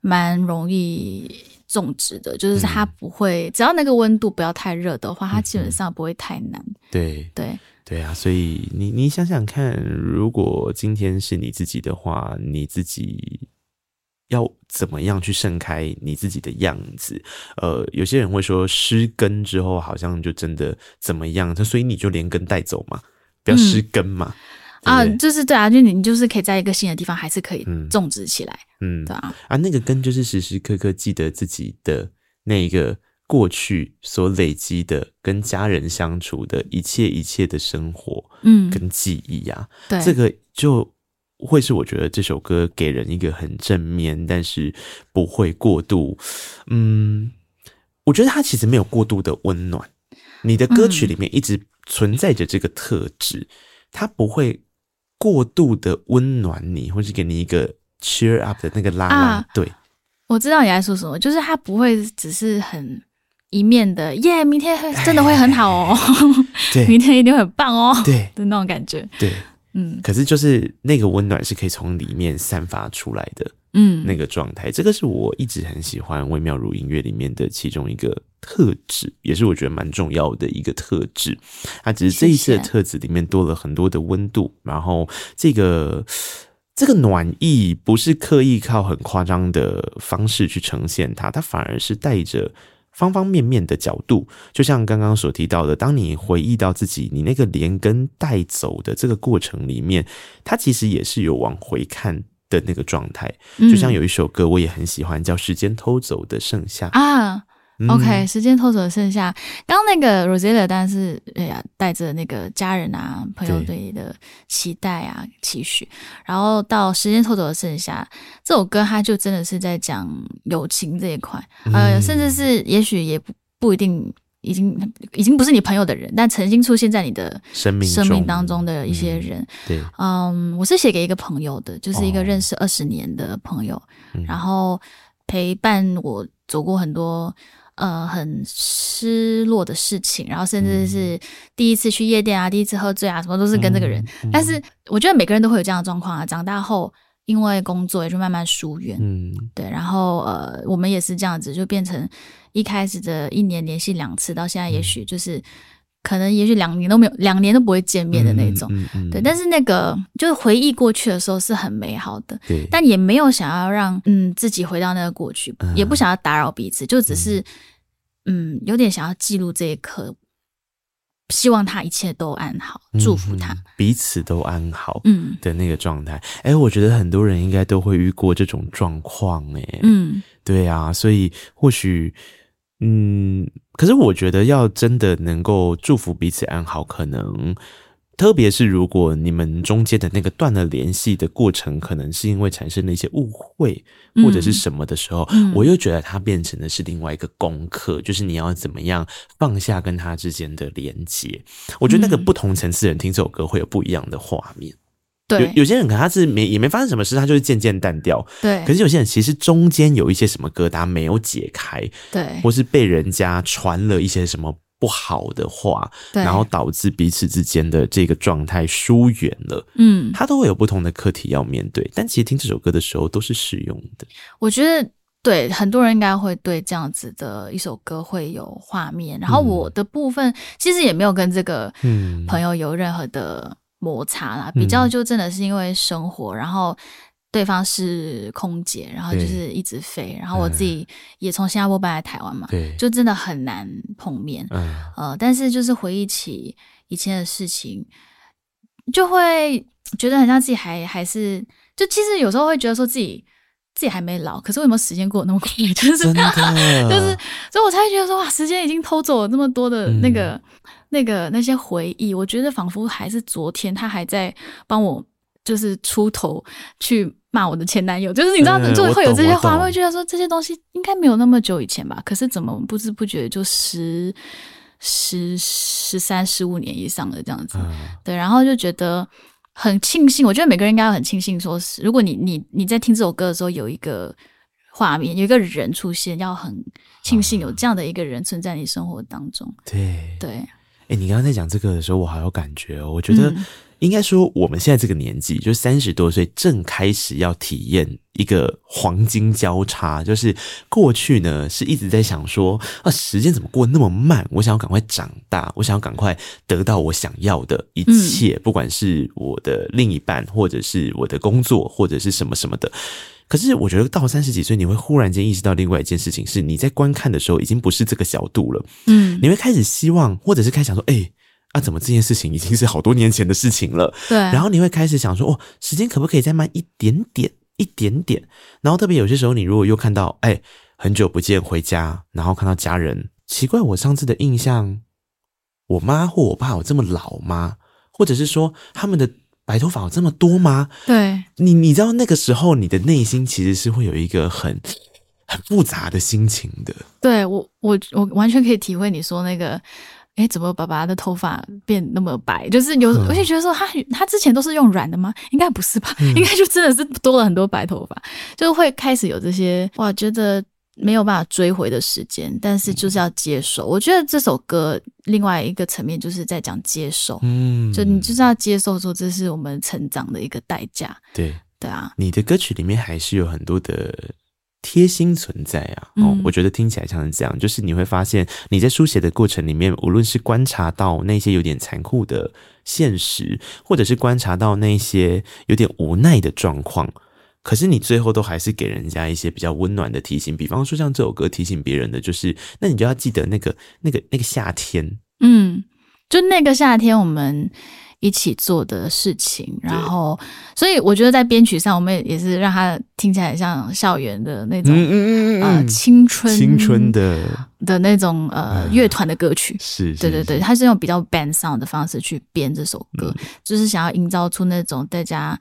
蛮、嗯、容易种植的，就是它不会，嗯、只要那个温度不要太热的话，它基本上不会太难。对对对啊，所以你你想想看，如果今天是你自己的话，你自己。要怎么样去盛开你自己的样子？呃，有些人会说失根之后好像就真的怎么样，所以你就连根带走嘛，不要失根嘛。啊，就是对啊，就你就是可以在一个新的地方还是可以种植起来，嗯，对啊。啊，那个根就是时时刻刻记得自己的那一个过去所累积的跟家人相处的一切一切的生活，嗯，跟记忆呀、啊，对，这个就。会是我觉得这首歌给人一个很正面，但是不会过度。嗯，我觉得它其实没有过度的温暖。你的歌曲里面一直存在着这个特质，嗯、它不会过度的温暖你，或是给你一个 cheer up 的那个拉拉。啊、对，我知道你在说什么，就是它不会只是很一面的耶，明天真的会很好哦，对，明天一定会很棒哦，对的那种感觉，对。嗯，可是就是那个温暖是可以从里面散发出来的，嗯，那个状态，这个是我一直很喜欢微妙如音乐里面的其中一个特质，也是我觉得蛮重要的一个特质。啊，只是这一次的特质里面多了很多的温度，然后这个这个暖意不是刻意靠很夸张的方式去呈现它，它反而是带着。方方面面的角度，就像刚刚所提到的，当你回忆到自己，你那个连根带走的这个过程里面，它其实也是有往回看的那个状态。就像有一首歌，我也很喜欢，叫《时间偷走的盛夏》啊。OK，时间偷走的剩下。刚刚那个 Roselia 当然是哎呀，带着那个家人啊、朋友对你的期待啊、期许，然后到时间偷走的剩下这首歌，它就真的是在讲友情这一块，嗯、呃，甚至是也许也不不一定已经已经不是你朋友的人，但曾经出现在你的生命生命当中的一些人。嗯、对，嗯，我是写给一个朋友的，就是一个认识二十年的朋友，哦、然后陪伴我走过很多。呃，很失落的事情，然后甚至是第一次去夜店啊，第一次喝醉啊，什么都是跟这个人。嗯嗯、但是我觉得每个人都会有这样的状况啊。长大后，因为工作也就慢慢疏远，嗯，对。然后呃，我们也是这样子，就变成一开始的一年联系两次，到现在也许就是。嗯可能也许两年都没有，两年都不会见面的那种，嗯嗯嗯、对。但是那个就是回忆过去的时候是很美好的，但也没有想要让嗯自己回到那个过去，嗯、也不想要打扰彼此，就只是嗯，嗯有点想要记录这一刻，希望他一切都安好，祝福他、嗯、彼此都安好，嗯的那个状态。哎、嗯欸，我觉得很多人应该都会遇过这种状况，哎，嗯，对啊，所以或许。嗯，可是我觉得要真的能够祝福彼此安好，可能特别是如果你们中间的那个断了联系的过程，可能是因为产生了一些误会或者是什么的时候，嗯、我又觉得它变成的是另外一个功课，就是你要怎么样放下跟他之间的连接。我觉得那个不同层次的人听这首歌会有不一样的画面。对，有有些人可能他是没也没发生什么事，他就是渐渐淡掉。对，可是有些人其实中间有一些什么疙瘩没有解开，对，或是被人家传了一些什么。不好的话，对，然后导致彼此之间的这个状态疏远了，嗯，他都会有不同的课题要面对。但其实听这首歌的时候都是适用的。我觉得对很多人应该会对这样子的一首歌会有画面。然后我的部分、嗯、其实也没有跟这个朋友有任何的摩擦啦，嗯、比较就真的是因为生活，然后。对方是空姐，然后就是一直飞，然后我自己也从新加坡搬来台湾嘛，对，就真的很难碰面，嗯，呃，但是就是回忆起以前的事情，就会觉得很像自己还还是，就其实有时候会觉得说自己自己还没老，可是为什么时间过得那么快？就是，就是，所以我才会觉得说哇，时间已经偷走了那么多的那个、嗯、那个那些回忆，我觉得仿佛还是昨天，他还在帮我。就是出头去骂我的前男友，就是你知道，就会有这些话，会觉得说这些东西应该没有那么久以前吧？可是怎么不知不觉就十十十三十五年以上的这样子？嗯、对，然后就觉得很庆幸。我觉得每个人应该要很庆幸，说是如果你你你在听这首歌的时候有一个画面，有一个人出现，要很庆幸有这样的一个人存在你生活当中。对对，哎，你刚刚在讲这个的时候，我好有感觉哦。我觉得、嗯。应该说，我们现在这个年纪，就三十多岁，正开始要体验一个黄金交叉。就是过去呢，是一直在想说，啊，时间怎么过那么慢？我想要赶快长大，我想要赶快得到我想要的一切，不管是我的另一半，或者是我的工作，或者是什么什么的。可是，我觉得到三十几岁，你会忽然间意识到另外一件事情，是你在观看的时候，已经不是这个角度了。嗯，你会开始希望，或者是开始想说，哎。啊，怎么这件事情已经是好多年前的事情了？对，然后你会开始想说，哦，时间可不可以再慢一点点，一点点？然后特别有些时候，你如果又看到，哎，很久不见回家，然后看到家人，奇怪，我上次的印象，我妈或我爸有这么老吗？或者是说，他们的白头发有这么多吗？对，你，你知道那个时候，你的内心其实是会有一个很很复杂的心情的。对，我，我，我完全可以体会你说那个。哎，怎么爸爸的头发变那么白？就是有，我就觉得说他他之前都是用软的吗？应该不是吧？应该就真的是多了很多白头发，就会开始有这些哇，觉得没有办法追回的时间，但是就是要接受。我觉得这首歌另外一个层面就是在讲接受，嗯，就你就是要接受说这是我们成长的一个代价。对对啊，你的歌曲里面还是有很多的。贴心存在啊，哦，我觉得听起来像是这样，就是你会发现你在书写的过程里面，无论是观察到那些有点残酷的现实，或者是观察到那些有点无奈的状况，可是你最后都还是给人家一些比较温暖的提醒。比方说，像这首歌提醒别人的，就是那你就要记得那个、那个、那个夏天，嗯，就那个夏天，我们。一起做的事情，然后，所以我觉得在编曲上，我们也是让它听起来像校园的那种，嗯嗯嗯呃，青春青春的的那种呃乐团的歌曲，是，对对对，它是用比较 band sound 的方式去编这首歌，嗯、就是想要营造出那种大家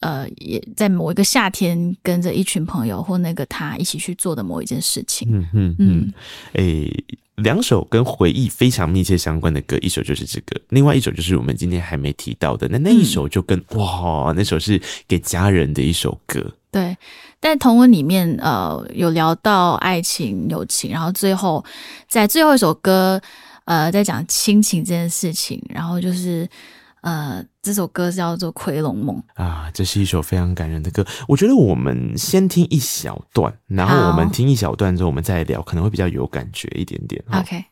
呃也在某一个夏天跟着一群朋友或那个他一起去做的某一件事情，嗯嗯嗯，诶、两首跟回忆非常密切相关的歌，一首就是这个，另外一首就是我们今天还没提到的。那那一首就跟、嗯、哇，那首是给家人的一首歌。对，但同文里面呃有聊到爱情、友情，然后最后在最后一首歌呃在讲亲情这件事情，然后就是。呃，这首歌叫做《奎龙梦》啊，这是一首非常感人的歌。我觉得我们先听一小段，然后我们听一小段之后，我们再聊，可能会比较有感觉一点点。OK，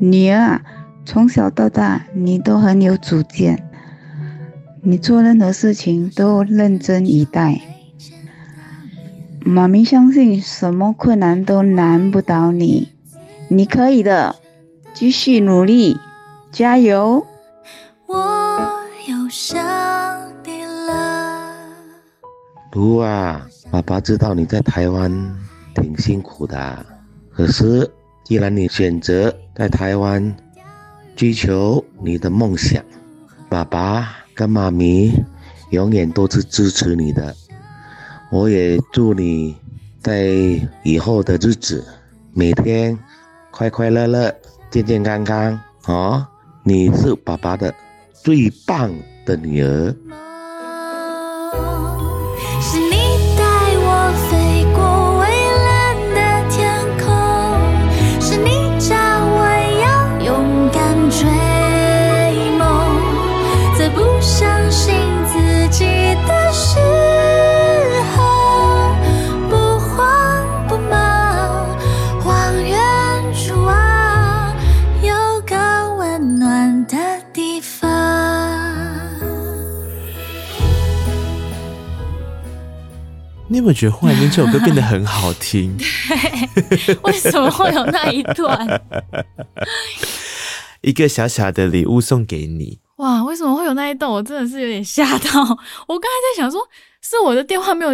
女儿啊，从小到大你都很有主见，你做任何事情都认真以待。妈咪相信，什么困难都难不倒你。你可以的，继续努力，加油！我又想你了。不啊，爸爸知道你在台湾挺辛苦的，可是既然你选择在台湾追求你的梦想，爸爸跟妈咪永远都是支持你的。我也祝你在以后的日子每天快快乐乐、健健康康啊。你是爸爸的最棒的女儿。你有没有觉得忽然间这首歌变得很好听？对，为什么会有那一段？一个小小的礼物送给你。哇，为什么会有那一段？我真的是有点吓到。我刚才在想说，是我的电话没有。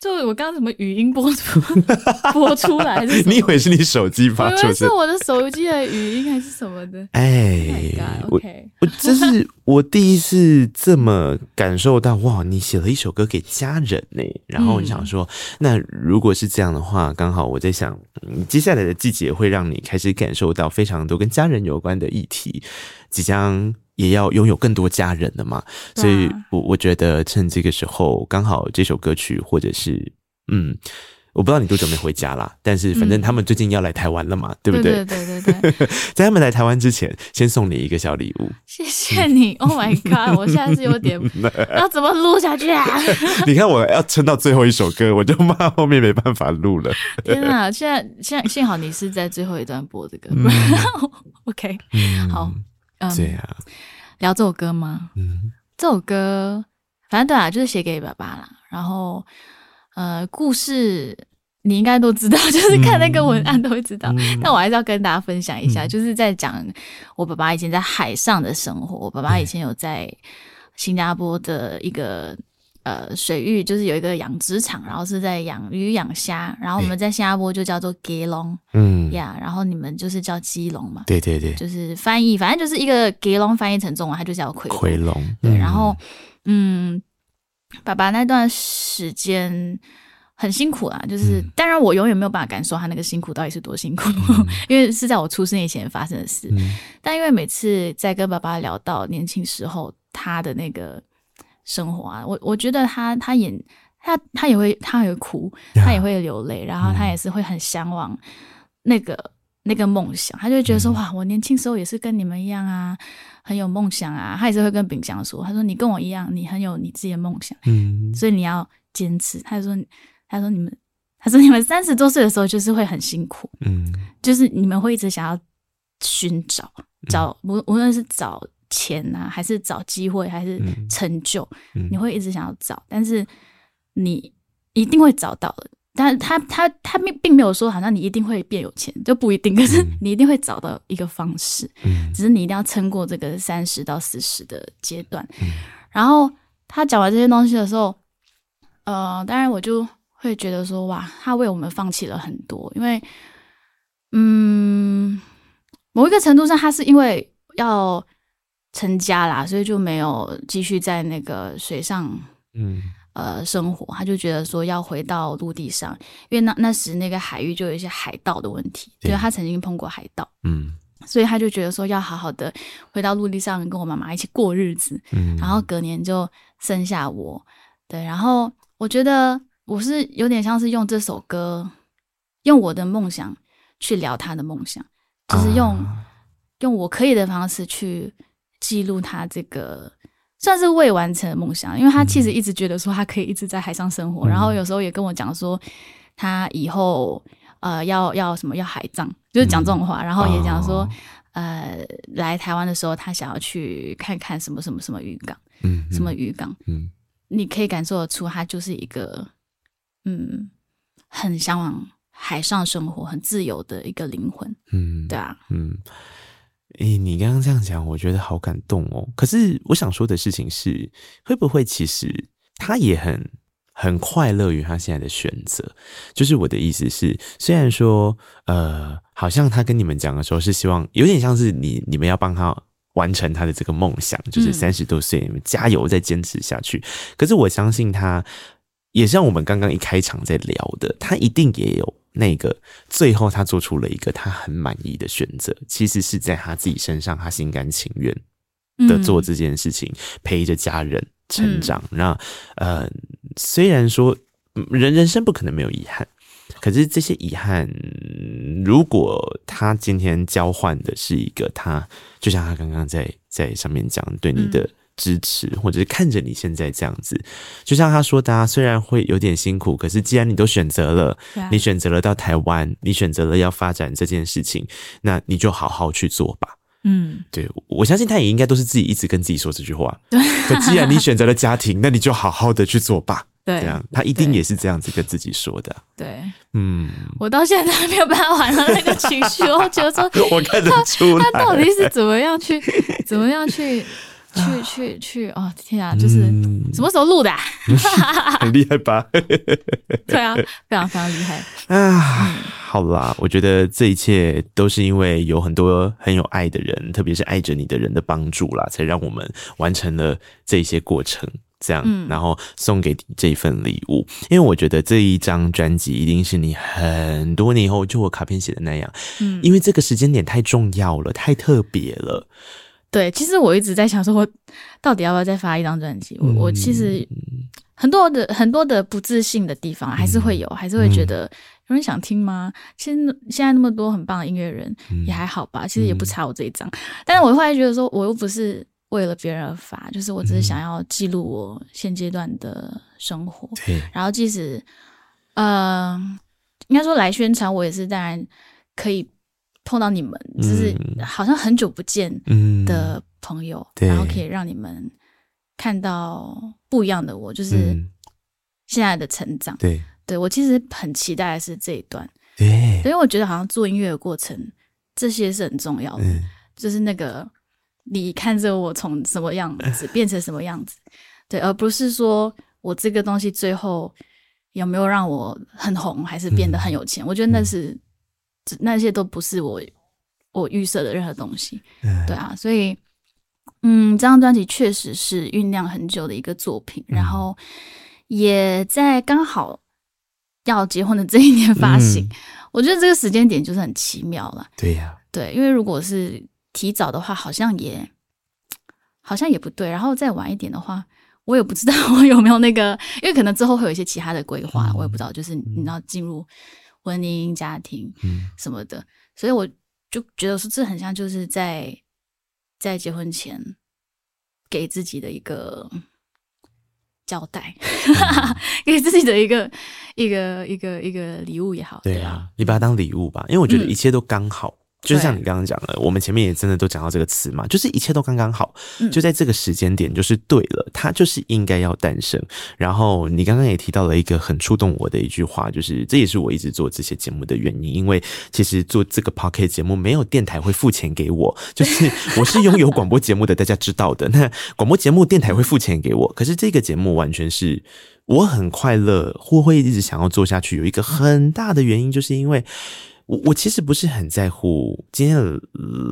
就我刚刚怎么语音播出 播出来，你以为是你手机发出？是我的手机的语音还是什么的？哎、oh，OK，我这是我第一次这么感受到哇！你写了一首歌给家人呢，然后我想说，嗯、那如果是这样的话，刚好我在想，接下来的季节会让你开始感受到非常多跟家人有关的议题，即将。也要拥有更多家人的嘛，所以我我觉得趁这个时候，刚好这首歌曲，或者是嗯，我不知道你多久没回家啦，但是反正他们最近要来台湾了嘛，嗯、对不对？对对对对，对，在他们来台湾之前，先送你一个小礼物。谢谢你，Oh my God！我现在是有点要怎么录下去啊？你看我要撑到最后一首歌，我就怕后面没办法录了。天哪！现在现在幸好你是在最后一段播这个、嗯、，OK，、嗯、好。嗯，对啊，聊这首歌吗？嗯，这首歌反正对啊，就是写给爸爸啦。然后，呃，故事你应该都知道，就是看那个文案都会知道。嗯、但我还是要跟大家分享一下，嗯、就是在讲我爸爸以前在海上的生活。我爸爸以前有在新加坡的一个。呃，水域就是有一个养殖场，然后是在养鱼养虾，然后我们在新加坡就叫做吉隆，嗯呀，yeah, 然后你们就是叫基隆嘛，对对对，就是翻译，反正就是一个吉隆翻译成中文，它就叫奎奎龙，对，然后嗯，爸爸那段时间很辛苦啊，就是、嗯、当然我永远没有办法感受他那个辛苦到底是多辛苦，嗯、因为是在我出生以前发生的事，嗯、但因为每次在跟爸爸聊到年轻时候他的那个。生活啊，我我觉得他他演他他也会他也会哭，他也会流泪，然后他也是会很向往那个、嗯、那个梦想，他就会觉得说、嗯、哇，我年轻时候也是跟你们一样啊，很有梦想啊。他也是会跟炳祥说，他说你跟我一样，你很有你自己的梦想，嗯，所以你要坚持。他说他说你们他说你们三十多岁的时候就是会很辛苦，嗯，就是你们会一直想要寻找找无无论是找。钱啊，还是找机会，还是成就，嗯、你会一直想要找，但是你一定会找到的。但是他他他并并没有说好像你一定会变有钱，就不一定。可是你一定会找到一个方式，嗯、只是你一定要撑过这个三十到四十的阶段。嗯、然后他讲完这些东西的时候，呃，当然我就会觉得说，哇，他为我们放弃了很多，因为，嗯，某一个程度上，他是因为要。成家啦，所以就没有继续在那个水上，嗯，呃，生活。他就觉得说要回到陆地上，因为那那时那个海域就有一些海盗的问题，对，他曾经碰过海盗，嗯，所以他就觉得说要好好的回到陆地上，跟我妈妈一起过日子，嗯，然后隔年就生下我，对，然后我觉得我是有点像是用这首歌，用我的梦想去聊他的梦想，就是用、啊、用我可以的方式去。记录他这个算是未完成的梦想，因为他其实一直觉得说他可以一直在海上生活，嗯、然后有时候也跟我讲说他以后呃要要什么要海葬，就是讲这种话，嗯、然后也讲说、哦、呃来台湾的时候他想要去看看什么什么什么渔港，嗯，什么渔港，嗯，你可以感受得出他就是一个嗯很向往海上生活、很自由的一个灵魂，嗯，对啊，嗯。诶、欸，你刚刚这样讲，我觉得好感动哦。可是我想说的事情是，会不会其实他也很很快乐于他现在的选择。就是我的意思是，虽然说，呃，好像他跟你们讲的时候是希望，有点像是你你们要帮他完成他的这个梦想，就是三十多岁，你们加油，再坚持下去。可是我相信他，也像我们刚刚一开场在聊的，他一定也有那个最后他做出了一个他很满意的选择，其实是在他自己身上，他心甘情愿的做这件事情，陪着家人成长。那呃，虽然说人人生不可能没有遗憾。可是这些遗憾，如果他今天交换的是一个他，就像他刚刚在在上面讲对你的支持，嗯、或者是看着你现在这样子，就像他说的，他虽然会有点辛苦，可是既然你都选择了，啊、你选择了到台湾，你选择了要发展这件事情，那你就好好去做吧。嗯，对，我相信他也应该都是自己一直跟自己说这句话。对，可既然你选择了家庭，那你就好好的去做吧。对，这样他一定也是这样子跟自己说的。对，嗯，我到现在还没有办法缓和那个情绪，我觉得说，我看得出他到底是怎么样去，怎么样去，去去去，哦天啊，就是什么时候录的？很厉害吧？对啊，非常非常厉害啊！好啦，我觉得这一切都是因为有很多很有爱的人，特别是爱着你的人的帮助啦，才让我们完成了这些过程。这样，然后送给你这份礼物，嗯、因为我觉得这一张专辑一定是你很多年以后，就我卡片写的那样，嗯，因为这个时间点太重要了，太特别了。对，其实我一直在想说，我到底要不要再发一张专辑？我我其实很多的很多的不自信的地方还是会有，嗯、还是会觉得有人想听吗？其实现在那么多很棒的音乐人，也还好吧，其实也不差我这一张。嗯、但是我后来觉得说，我又不是。为了别人而发，就是我只是想要记录我现阶段的生活。对，然后即使，呃，应该说来宣传，我也是当然可以碰到你们，就是好像很久不见的朋友，然后可以让你们看到不一样的我，就是现在的成长。对，对我其实很期待的是这一段。对，因为我觉得好像做音乐的过程，这些是很重要的，就是那个。你看着我从什么样子 变成什么样子，对，而不是说我这个东西最后有没有让我很红，还是变得很有钱？嗯、我觉得那是、嗯、那些都不是我我预设的任何东西，嗯、对啊，所以嗯，这张专辑确实是酝酿很久的一个作品，嗯、然后也在刚好要结婚的这一年发行，嗯、我觉得这个时间点就是很奇妙了。对呀、啊，对，因为如果是。提早的话，好像也好像也不对。然后再晚一点的话，我也不知道我有没有那个，因为可能之后会有一些其他的规划，嗯、我也不知道。就是你要进入婚姻家庭什么的，嗯、所以我就觉得说这很像就是在在结婚前给自己的一个交代，嗯、给自己的一个 一个一个一个礼物也好。对啊，你把它当礼物吧，因为我觉得一切都刚好。嗯就是像你刚刚讲的，我们前面也真的都讲到这个词嘛，就是一切都刚刚好，嗯、就在这个时间点，就是对了，它就是应该要诞生。然后你刚刚也提到了一个很触动我的一句话，就是这也是我一直做这些节目的原因，因为其实做这个 Podcast 节目没有电台会付钱给我，就是我是拥有广播节目的，大家知道的。那广播节目电台会付钱给我，可是这个节目完全是我很快乐，或会一直想要做下去，有一个很大的原因，就是因为。我我其实不是很在乎今天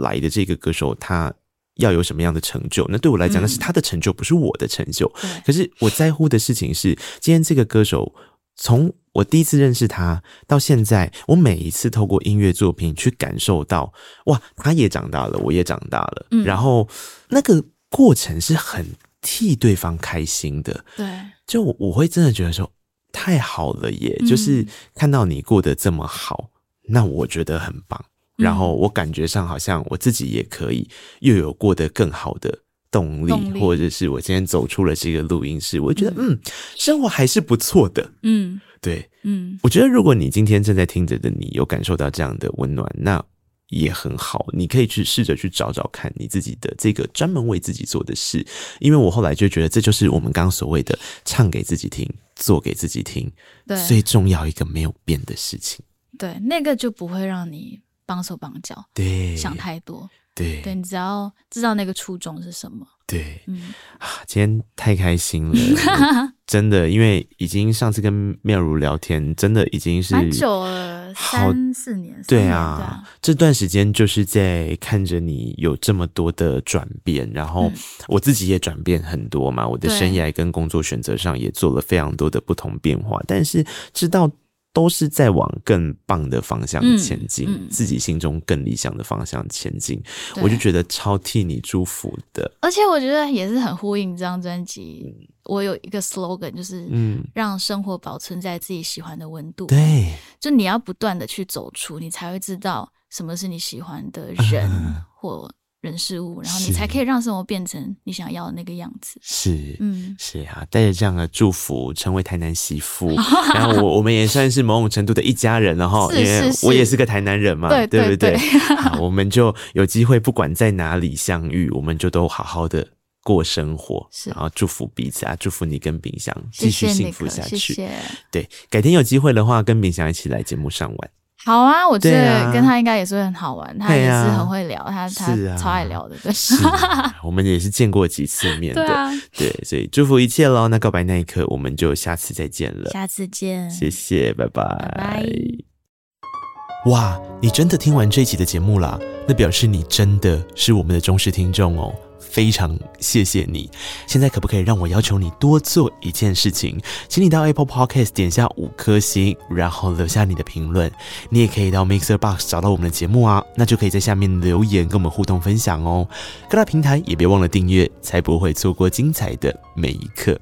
来的这个歌手他要有什么样的成就，那对我来讲那是他的成就，不是我的成就。嗯、可是我在乎的事情是，今天这个歌手从我第一次认识他到现在，我每一次透过音乐作品去感受到，哇，他也长大了，我也长大了，嗯、然后那个过程是很替对方开心的。对，就我会真的觉得说太好了耶，嗯、就是看到你过得这么好。那我觉得很棒，然后我感觉上好像我自己也可以又有过得更好的动力，动力或者是我今天走出了这个录音室，我觉得嗯，嗯，生活还是不错的，嗯，对，嗯，我觉得如果你今天正在听着的你有感受到这样的温暖，那也很好，你可以去试着去找找看你自己的这个专门为自己做的事，因为我后来就觉得这就是我们刚刚所谓的唱给自己听，做给自己听，对。最重要一个没有变的事情。对，那个就不会让你绑手绑脚，对，想太多，对，对，你只要知道那个初衷是什么，对，嗯啊，今天太开心了，真的，因为已经上次跟妙如聊天，真的已经是蛮久了，三四年，对啊，对啊，这段时间就是在看着你有这么多的转变，然后我自己也转变很多嘛，我的生涯跟工作选择上也做了非常多的不同变化，但是知道。都是在往更棒的方向前进，嗯嗯、自己心中更理想的方向前进，我就觉得超替你祝福的。而且我觉得也是很呼应这张专辑。嗯、我有一个 slogan，就是嗯，让生活保存在自己喜欢的温度。对，就你要不断的去走出，你才会知道什么是你喜欢的人、嗯、或。人事物，然后你才可以让生活变成你想要的那个样子。是，嗯，是啊，带着这样的祝福，成为台南媳妇，然后我我们也算是某种程度的一家人了哈，因为我也是个台南人嘛，对对不对？好，我们就有机会，不管在哪里相遇，我们就都好好的过生活，然后祝福彼此啊，祝福你跟秉祥继续幸福下去。谢谢。对，改天有机会的话，跟秉祥一起来节目上玩。好啊，我觉得跟他应该也是会很好玩，啊、他也是很会聊，啊、他他超爱聊的，对。是，我们也是见过几次面的，对，所以祝福一切喽。那告白那一刻，我们就下次再见了，下次见，谢谢，拜拜，拜拜。哇，你真的听完这一集的节目啦？那表示你真的是我们的忠实听众哦。非常谢谢你，现在可不可以让我要求你多做一件事情？请你到 Apple Podcast 点下五颗星，然后留下你的评论。你也可以到 Mixer Box 找到我们的节目啊，那就可以在下面留言跟我们互动分享哦。各大平台也别忘了订阅，才不会错过精彩的每一刻。